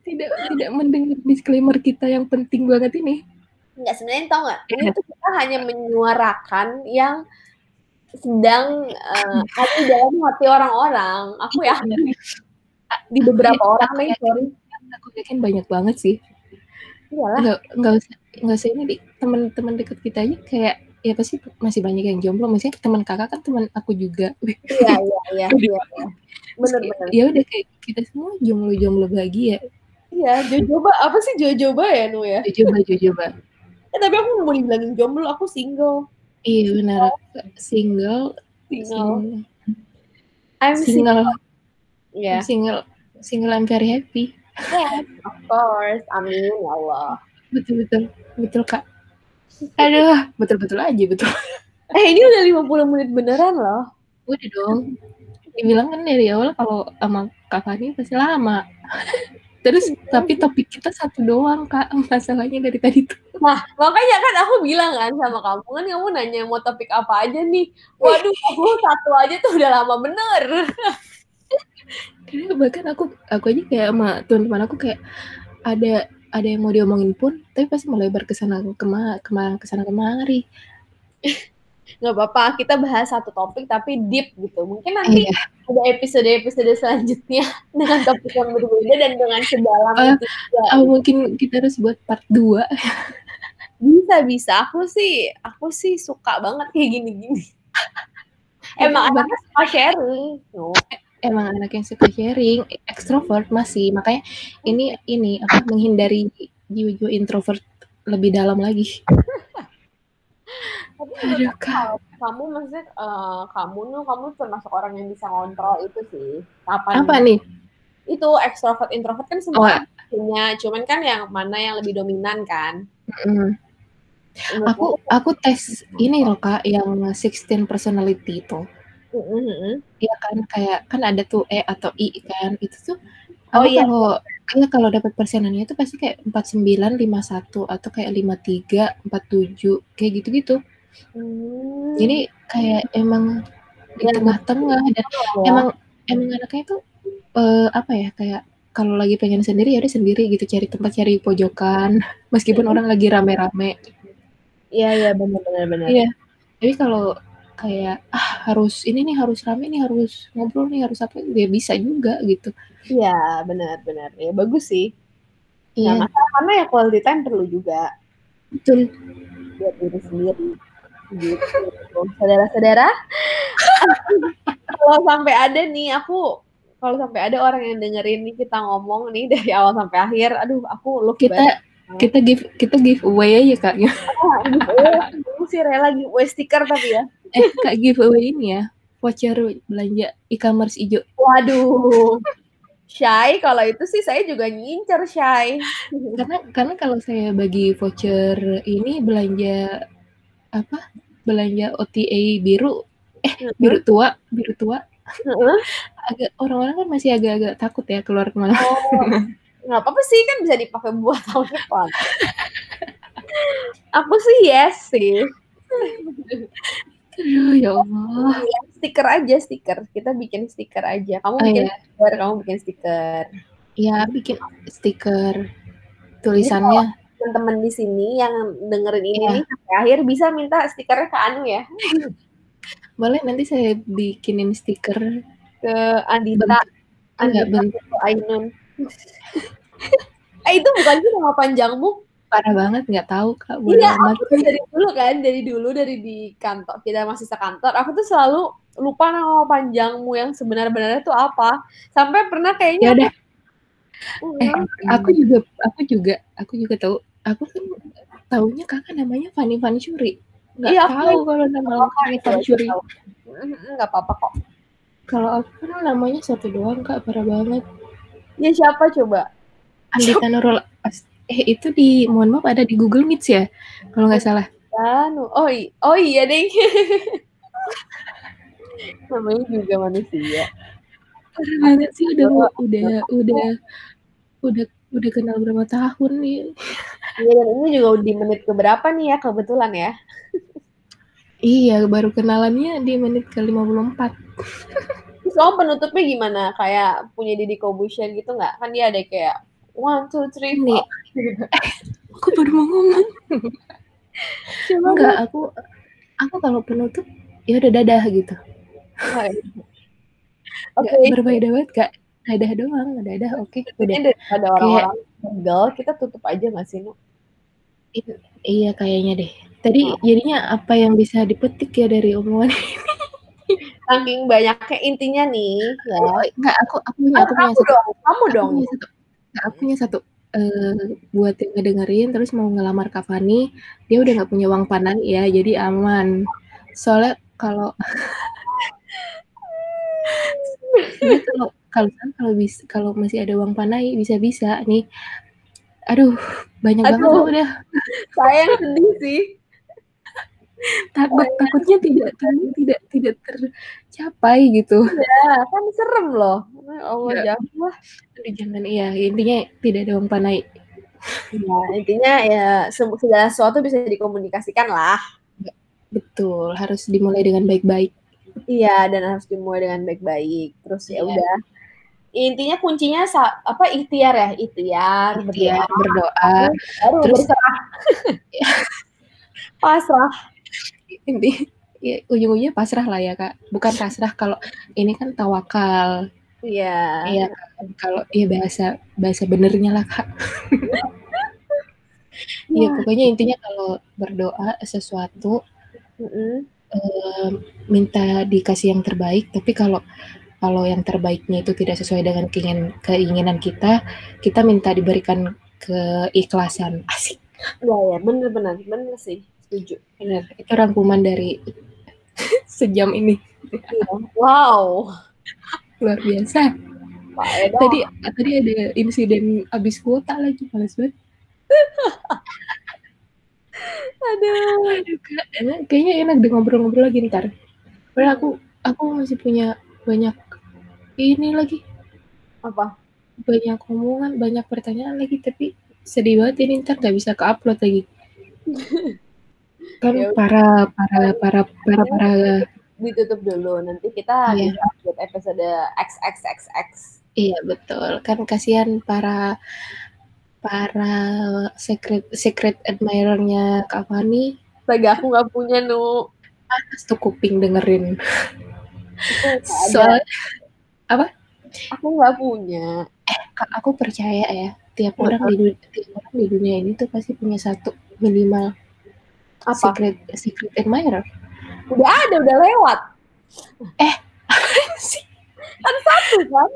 Speaker 1: Tidak tidak mendengar disclaimer kita yang penting banget ini.
Speaker 2: Enggak, sebenarnya tau nggak, ini
Speaker 1: Iya.
Speaker 2: tuh kita hanya menyuarakan yang sedang, eee, ada di dalam hati orang-orang. Aku
Speaker 1: Iya,
Speaker 2: yakin
Speaker 1: bener. A
Speaker 2: di
Speaker 1: ya
Speaker 2: beberapa orang
Speaker 1: aku
Speaker 2: nih,
Speaker 1: yakin
Speaker 2: sorry.
Speaker 1: Aku yakin banyak banget sih.
Speaker 2: Iyalah.
Speaker 1: Nggak nggak usah nggak usah ini, temen-temen deket kita aja kayak ya pasti masih banyak yang jomblo, maksudnya temen Kakak kan temen aku juga.
Speaker 2: Iya iya iya iya iya. Bener.
Speaker 1: Ya udah kayak kita semua jomblo-jomblo bahagia.
Speaker 2: Iya, jojoba apa sih jojoba ya, Nu, ya?
Speaker 1: Jojoba jojoba.
Speaker 2: Eh, tapi aku mau dibilangin jomblo, aku single.
Speaker 1: Iya benar, single
Speaker 2: Single.
Speaker 1: sing
Speaker 2: I'm single.
Speaker 1: single
Speaker 2: Iya.
Speaker 1: single single I'm very happy.
Speaker 2: Yes, of course. Amin ya Allah.
Speaker 1: Betul betul. Betul, Kak. Aduh, betul-betul aja betul.
Speaker 2: Eh, ini udah 50 menit beneran loh.
Speaker 1: Udah dong. Dibilang kan dari awal kalau sama Kak Fani pasti lama. Terus tapi topik kita satu doang, Kak. Masalahnya dari tadi tuh.
Speaker 2: Nah, makanya kan aku bilang kan sama kamu, kan kamu nanya mau topik apa aja nih. Waduh, aku satu aja tuh udah lama bener.
Speaker 1: Karena bahkan aku aku aja kayak sama teman-teman aku kayak ada ada yang mau diomongin pun tapi pasti melebar ke sana kema ke mana ke sana kemari.
Speaker 2: Nggak apa-apa, kita bahas satu topik tapi deep gitu. Mungkin nanti
Speaker 1: Iya.
Speaker 2: ada episode-episode selanjutnya dengan topik yang berbeda dan dengan sedalam
Speaker 1: Eh,
Speaker 2: itu juga.
Speaker 1: Oh, mungkin kita harus buat part 2.
Speaker 2: Bisa bisa. Aku sih aku sih suka banget kayak gini-gini. Emang
Speaker 1: Emang
Speaker 2: anaknya suka sharing. No.
Speaker 1: Emang anak yang suka sharing, ekstrovert masih. Makanya ini ini apa menghindari jiwa-jiwa introvert lebih dalam lagi.
Speaker 2: Tapi
Speaker 1: Aduh,
Speaker 2: kalau kamu maksudnya eh, kamu tuh kamu termasuk orang yang bisa ngontrol itu sih. Kapan
Speaker 1: Apa nih?
Speaker 2: itu ekstrovert introvert kan
Speaker 1: Oh,
Speaker 2: semua punya, cuman kan yang mana yang lebih dominan kan?
Speaker 1: mm. Aku aku tes ini loh Kak yang 16 personality itu. Iya kan kayak kan ada tuh E atau I kan. Itu tuh
Speaker 2: Oh iya.
Speaker 1: kalau iya kalau dapat persenannya itu pasti kayak 49, 51 atau kayak 53, 47 kayak gitu-gitu.
Speaker 2: Hmm.
Speaker 1: Jadi kayak emang di tengah-tengah dan
Speaker 2: ya.
Speaker 1: emang emang anaknya tuh eh, apa ya kayak kalau lagi pengen sendiri ya udah sendiri gitu cari tempat cari pojokan meskipun orang lagi rame-rame
Speaker 2: Iya iya benar benar benar.
Speaker 1: iya tapi kalau kayak ah harus ini nih harus rame nih harus ngobrol nih harus apa ya bisa juga gitu
Speaker 2: Iya benar benar. Ya bagus sih.
Speaker 1: iya
Speaker 2: Nah, masalah karena ya quality time perlu juga
Speaker 1: betul
Speaker 2: buat diri sendiri. Gitu. Saudara-saudara, kalau sampai ada nih aku kalau sampai ada orang yang dengerin nih kita ngomong nih dari awal sampai akhir, aduh aku look
Speaker 1: kita
Speaker 2: banget.
Speaker 1: kita give kita give away aja kak
Speaker 2: giveaway, aku sih rela giveaway stiker tapi ya.
Speaker 1: eh kak give away ini ya voucher belanja e-commerce hijau
Speaker 2: Waduh. Shy, kalau itu sih saya juga ngincer Shy.
Speaker 1: karena karena kalau saya bagi voucher ini belanja apa belanja OTA biru eh biru tua biru tua agak orang-orang kan masih agak-agak takut ya keluar ke mana
Speaker 2: Oh, nggak apa-apa sih kan bisa dipakai buat tahun depan. Aku sih yes sih.
Speaker 1: Aduh, ya Allah
Speaker 2: Stiker aja stiker. Kita bikin stiker aja. Kamu
Speaker 1: Oh,
Speaker 2: bikin
Speaker 1: iya.
Speaker 2: stiker, kamu bikin stiker.
Speaker 1: ya bikin stiker tulisannya
Speaker 2: Teman-teman di sini yang dengerin ini
Speaker 1: Iya.
Speaker 2: nih sampai akhir bisa minta stikernya ke Anu ya,
Speaker 1: boleh nanti saya bikinin stiker
Speaker 2: ke Andita.
Speaker 1: enggak
Speaker 2: Andita Ainun. eh itu bukan sih nama panjangmu?
Speaker 1: Parah banget nggak tahu kak bodo
Speaker 2: Iya,
Speaker 1: amat
Speaker 2: aku dari dulu kan, dari dulu dari di kantor kita masih sekantor, aku tuh selalu lupa nama panjangmu yang sebenar-benarnya tuh apa. Sampai pernah
Speaker 1: ya
Speaker 2: kayaknya
Speaker 1: udah
Speaker 2: aku,
Speaker 1: eh aku juga aku juga aku juga tahu aku kan taunya kakak namanya Fani Fani Curi. Nggak
Speaker 2: Iya, aku
Speaker 1: tahu kalau nama Fani Fani Curi.
Speaker 2: Nggak apa-apa kok.
Speaker 1: kalau aku kan namanya satu doang kak parah banget.
Speaker 2: Ya siapa coba?
Speaker 1: Andika Nurul eh itu di mohon maaf ada di Google Meet ya kalau nggak salah
Speaker 2: Anu, oh, i- oh iya deh. Namanya juga manusia.
Speaker 1: parah banget sih udah udah udah udah udah kenal berapa tahun nih
Speaker 2: Iya, dan ini juga di menit keberapa nih ya kebetulan ya.
Speaker 1: iya baru kenalannya di menit ke 54
Speaker 2: Terus kamu penutupnya gimana? Kayak punya Didi Kobusher gitu nggak? Kan dia ada kayak one, two, three,
Speaker 1: Nih.
Speaker 2: four. Gitu.
Speaker 1: aku baru mau ngomong
Speaker 2: Coba
Speaker 1: enggak aku aku kalau penutup ya udah dadah gitu
Speaker 2: Oke,
Speaker 1: nggak berbeda banget kak dadah doang, dadah oke, udah.
Speaker 2: Intinya daripada
Speaker 1: Kayak
Speaker 2: orang-orang sebel, kita tutup aja nggak sih, Nu?
Speaker 1: iya kayaknya deh. Tadi
Speaker 2: Oh.
Speaker 1: jadinya apa yang bisa dipetik ya dari omongan ini?
Speaker 2: Saking banyaknya intinya nih ya.
Speaker 1: Oh, enggak, aku aku punya aku punya
Speaker 2: kamu
Speaker 1: satu.
Speaker 2: dong, kamu
Speaker 1: Aku
Speaker 2: dong.
Speaker 1: punya satu. Nah, aku punya satu. Eh, buat yang ngedengerin terus mau ngelamar Kak Fani, dia udah nggak punya uang panan ya, jadi aman. Soalnya kalau kalau kalau kalau bis kalau masih ada uang panai bisa-bisa nih. Aduh, banyak banget
Speaker 2: Aduh.
Speaker 1: loh udah.
Speaker 2: Saya yang sedih sih.
Speaker 1: Takut takutnya tidak tidak tidak tercapai gitu.
Speaker 2: Iya, kan serem loh. Ya Allah,
Speaker 1: Iya.
Speaker 2: janganlah.
Speaker 1: Aduh, jangan iya, intinya tidak ada uang panai.
Speaker 2: Iya, intinya ya segala sesuatu bisa dikomunikasikan lah.
Speaker 1: Betul, harus dimulai dengan baik-baik.
Speaker 2: Iya, dan harus dimulai dengan baik-baik. Terus ya
Speaker 1: Iya.
Speaker 2: udah. Intinya kuncinya apa ikhtiar ya, ikhtiar,
Speaker 1: Ikhtiar,
Speaker 2: berdoa,
Speaker 1: berdoa,
Speaker 2: baru
Speaker 1: terus
Speaker 2: berserah. Pasrah.
Speaker 1: Inti ya, ujung-ujungnya pasrah lah ya kak bukan pasrah kalau ini kan tawakal
Speaker 2: Iya.
Speaker 1: iya kan? kalau ya bahasa bahasa benernya lah kak ya
Speaker 2: Iya.
Speaker 1: pokoknya intinya kalau berdoa sesuatu
Speaker 2: Mhm.
Speaker 1: eh, minta dikasih yang terbaik tapi kalau kalau yang terbaiknya itu tidak sesuai dengan keinginan keinginan kita kita minta diberikan keikhlasan asik
Speaker 2: Iya, ya, bener bener sih, setuju.
Speaker 1: benar itu rangkuman dari sejam ini.
Speaker 2: Wow.
Speaker 1: luar biasa tadi tadi ada insiden habis kuota lagi males banget
Speaker 2: Aduh.
Speaker 1: Aduh, enak, kayaknya enak deh ngobrol-ngobrol lagi ntar padahal aku aku masih punya banyak ini lagi
Speaker 2: Apa?
Speaker 1: banyak omongan banyak pertanyaan lagi tapi sedih banget ini ntar gak bisa ke upload lagi kan
Speaker 2: Ya
Speaker 1: para para para para para
Speaker 2: Ditutup dulu. Nanti kita bisa upload episode XXXX.
Speaker 1: iya betul kan kasihan para para secret secret admirer-nya Kak Fani
Speaker 2: Astaga, aku nggak punya, Nu.
Speaker 1: panas tuh kuping dengerin soal
Speaker 2: Aku nggak punya.
Speaker 1: Kak, aku percaya ya tiap orang di dunia, tiap orang di dunia ini tuh pasti punya satu minimal
Speaker 2: Apa?
Speaker 1: secret secret admirer
Speaker 2: Udah ada, udah lewat.
Speaker 1: sih
Speaker 2: Kan satu kan?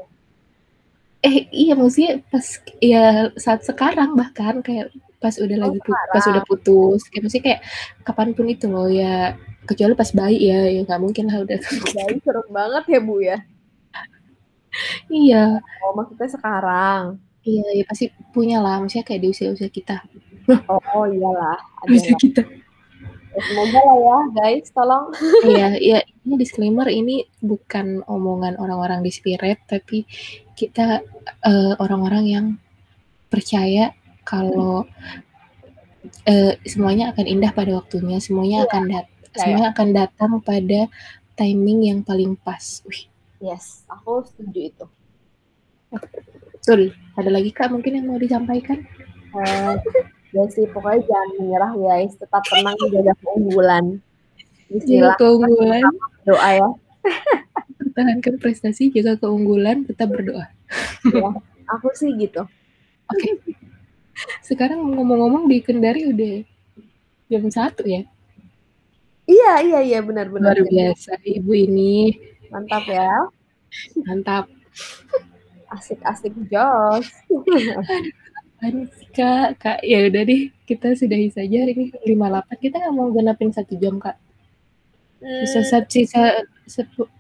Speaker 1: eh iya maksudnya pas ya saat sekarang bahkan kayak pas udah
Speaker 2: Oh,
Speaker 1: lagi pu- pas udah putus kayak maksudnya kayak kapan pun itu loh ya kecuali pas bayi ya ya nggak mungkin lah udah
Speaker 2: Jadi serem banget ya, Bu ya.
Speaker 1: iya
Speaker 2: Oh, maksudnya sekarang.
Speaker 1: iya ya pasti punya lah maksudnya kayak di usia usia kita
Speaker 2: Oh, oh iyalah, ada
Speaker 1: usia kita
Speaker 2: semoga lah ya, guys, tolong.
Speaker 1: iya ya ini disclaimer ini bukan omongan orang-orang di spirit tapi kita eh, orang-orang yang percaya kalau eh, semuanya akan indah pada waktunya semuanya
Speaker 2: Iya,
Speaker 1: akan dat
Speaker 2: percaya.
Speaker 1: semuanya akan datang pada timing yang paling pas Wih,
Speaker 2: Yes, aku setuju itu.
Speaker 1: betul ada lagi kak mungkin yang mau disampaikan
Speaker 2: Eh, ya sih, pokoknya jangan menyerah, guys. Tetap tenang menjaga keunggulan.
Speaker 1: jaga
Speaker 2: Bismillah,
Speaker 1: keunggulan
Speaker 2: doa ya.
Speaker 1: pertahankan prestasi jaga keunggulan tetap berdoa
Speaker 2: ya. Aku sih gitu.
Speaker 1: oke sekarang ngomong-ngomong di Kendari udah jam satu ya
Speaker 2: Iya, iya, iya, benar-benar.
Speaker 1: luar biasa ibu ini
Speaker 2: Mantap ya.
Speaker 1: mantap
Speaker 2: Asik-asik jos.
Speaker 1: Apaan sih, kak kak ya udah deh kita sudahi saja ini 58 kita nggak mau genapin satu jam kak sisa
Speaker 2: Hmm,
Speaker 1: sisa, sisa sepu-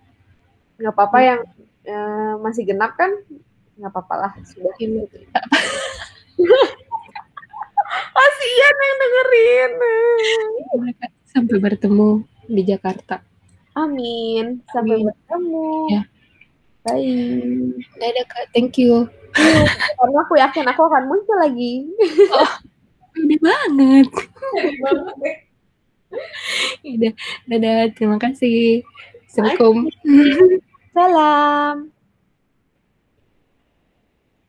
Speaker 2: nggak apa-apa yang eh, masih genap kan? Nggak apa-apa lah. Sudah.
Speaker 1: ini
Speaker 2: Kasian yang dengerin.
Speaker 1: mereka sampai bertemu di Jakarta
Speaker 2: Amin. Sampai
Speaker 1: Amin.
Speaker 2: bertemu.
Speaker 1: Ya.
Speaker 2: Bye.
Speaker 1: dadah kak thank you
Speaker 2: Karena aku yakin aku akan muncul lagi.
Speaker 1: udah banget. Udah dadah. Terima kasih. Assalamualaikum.
Speaker 2: Salam.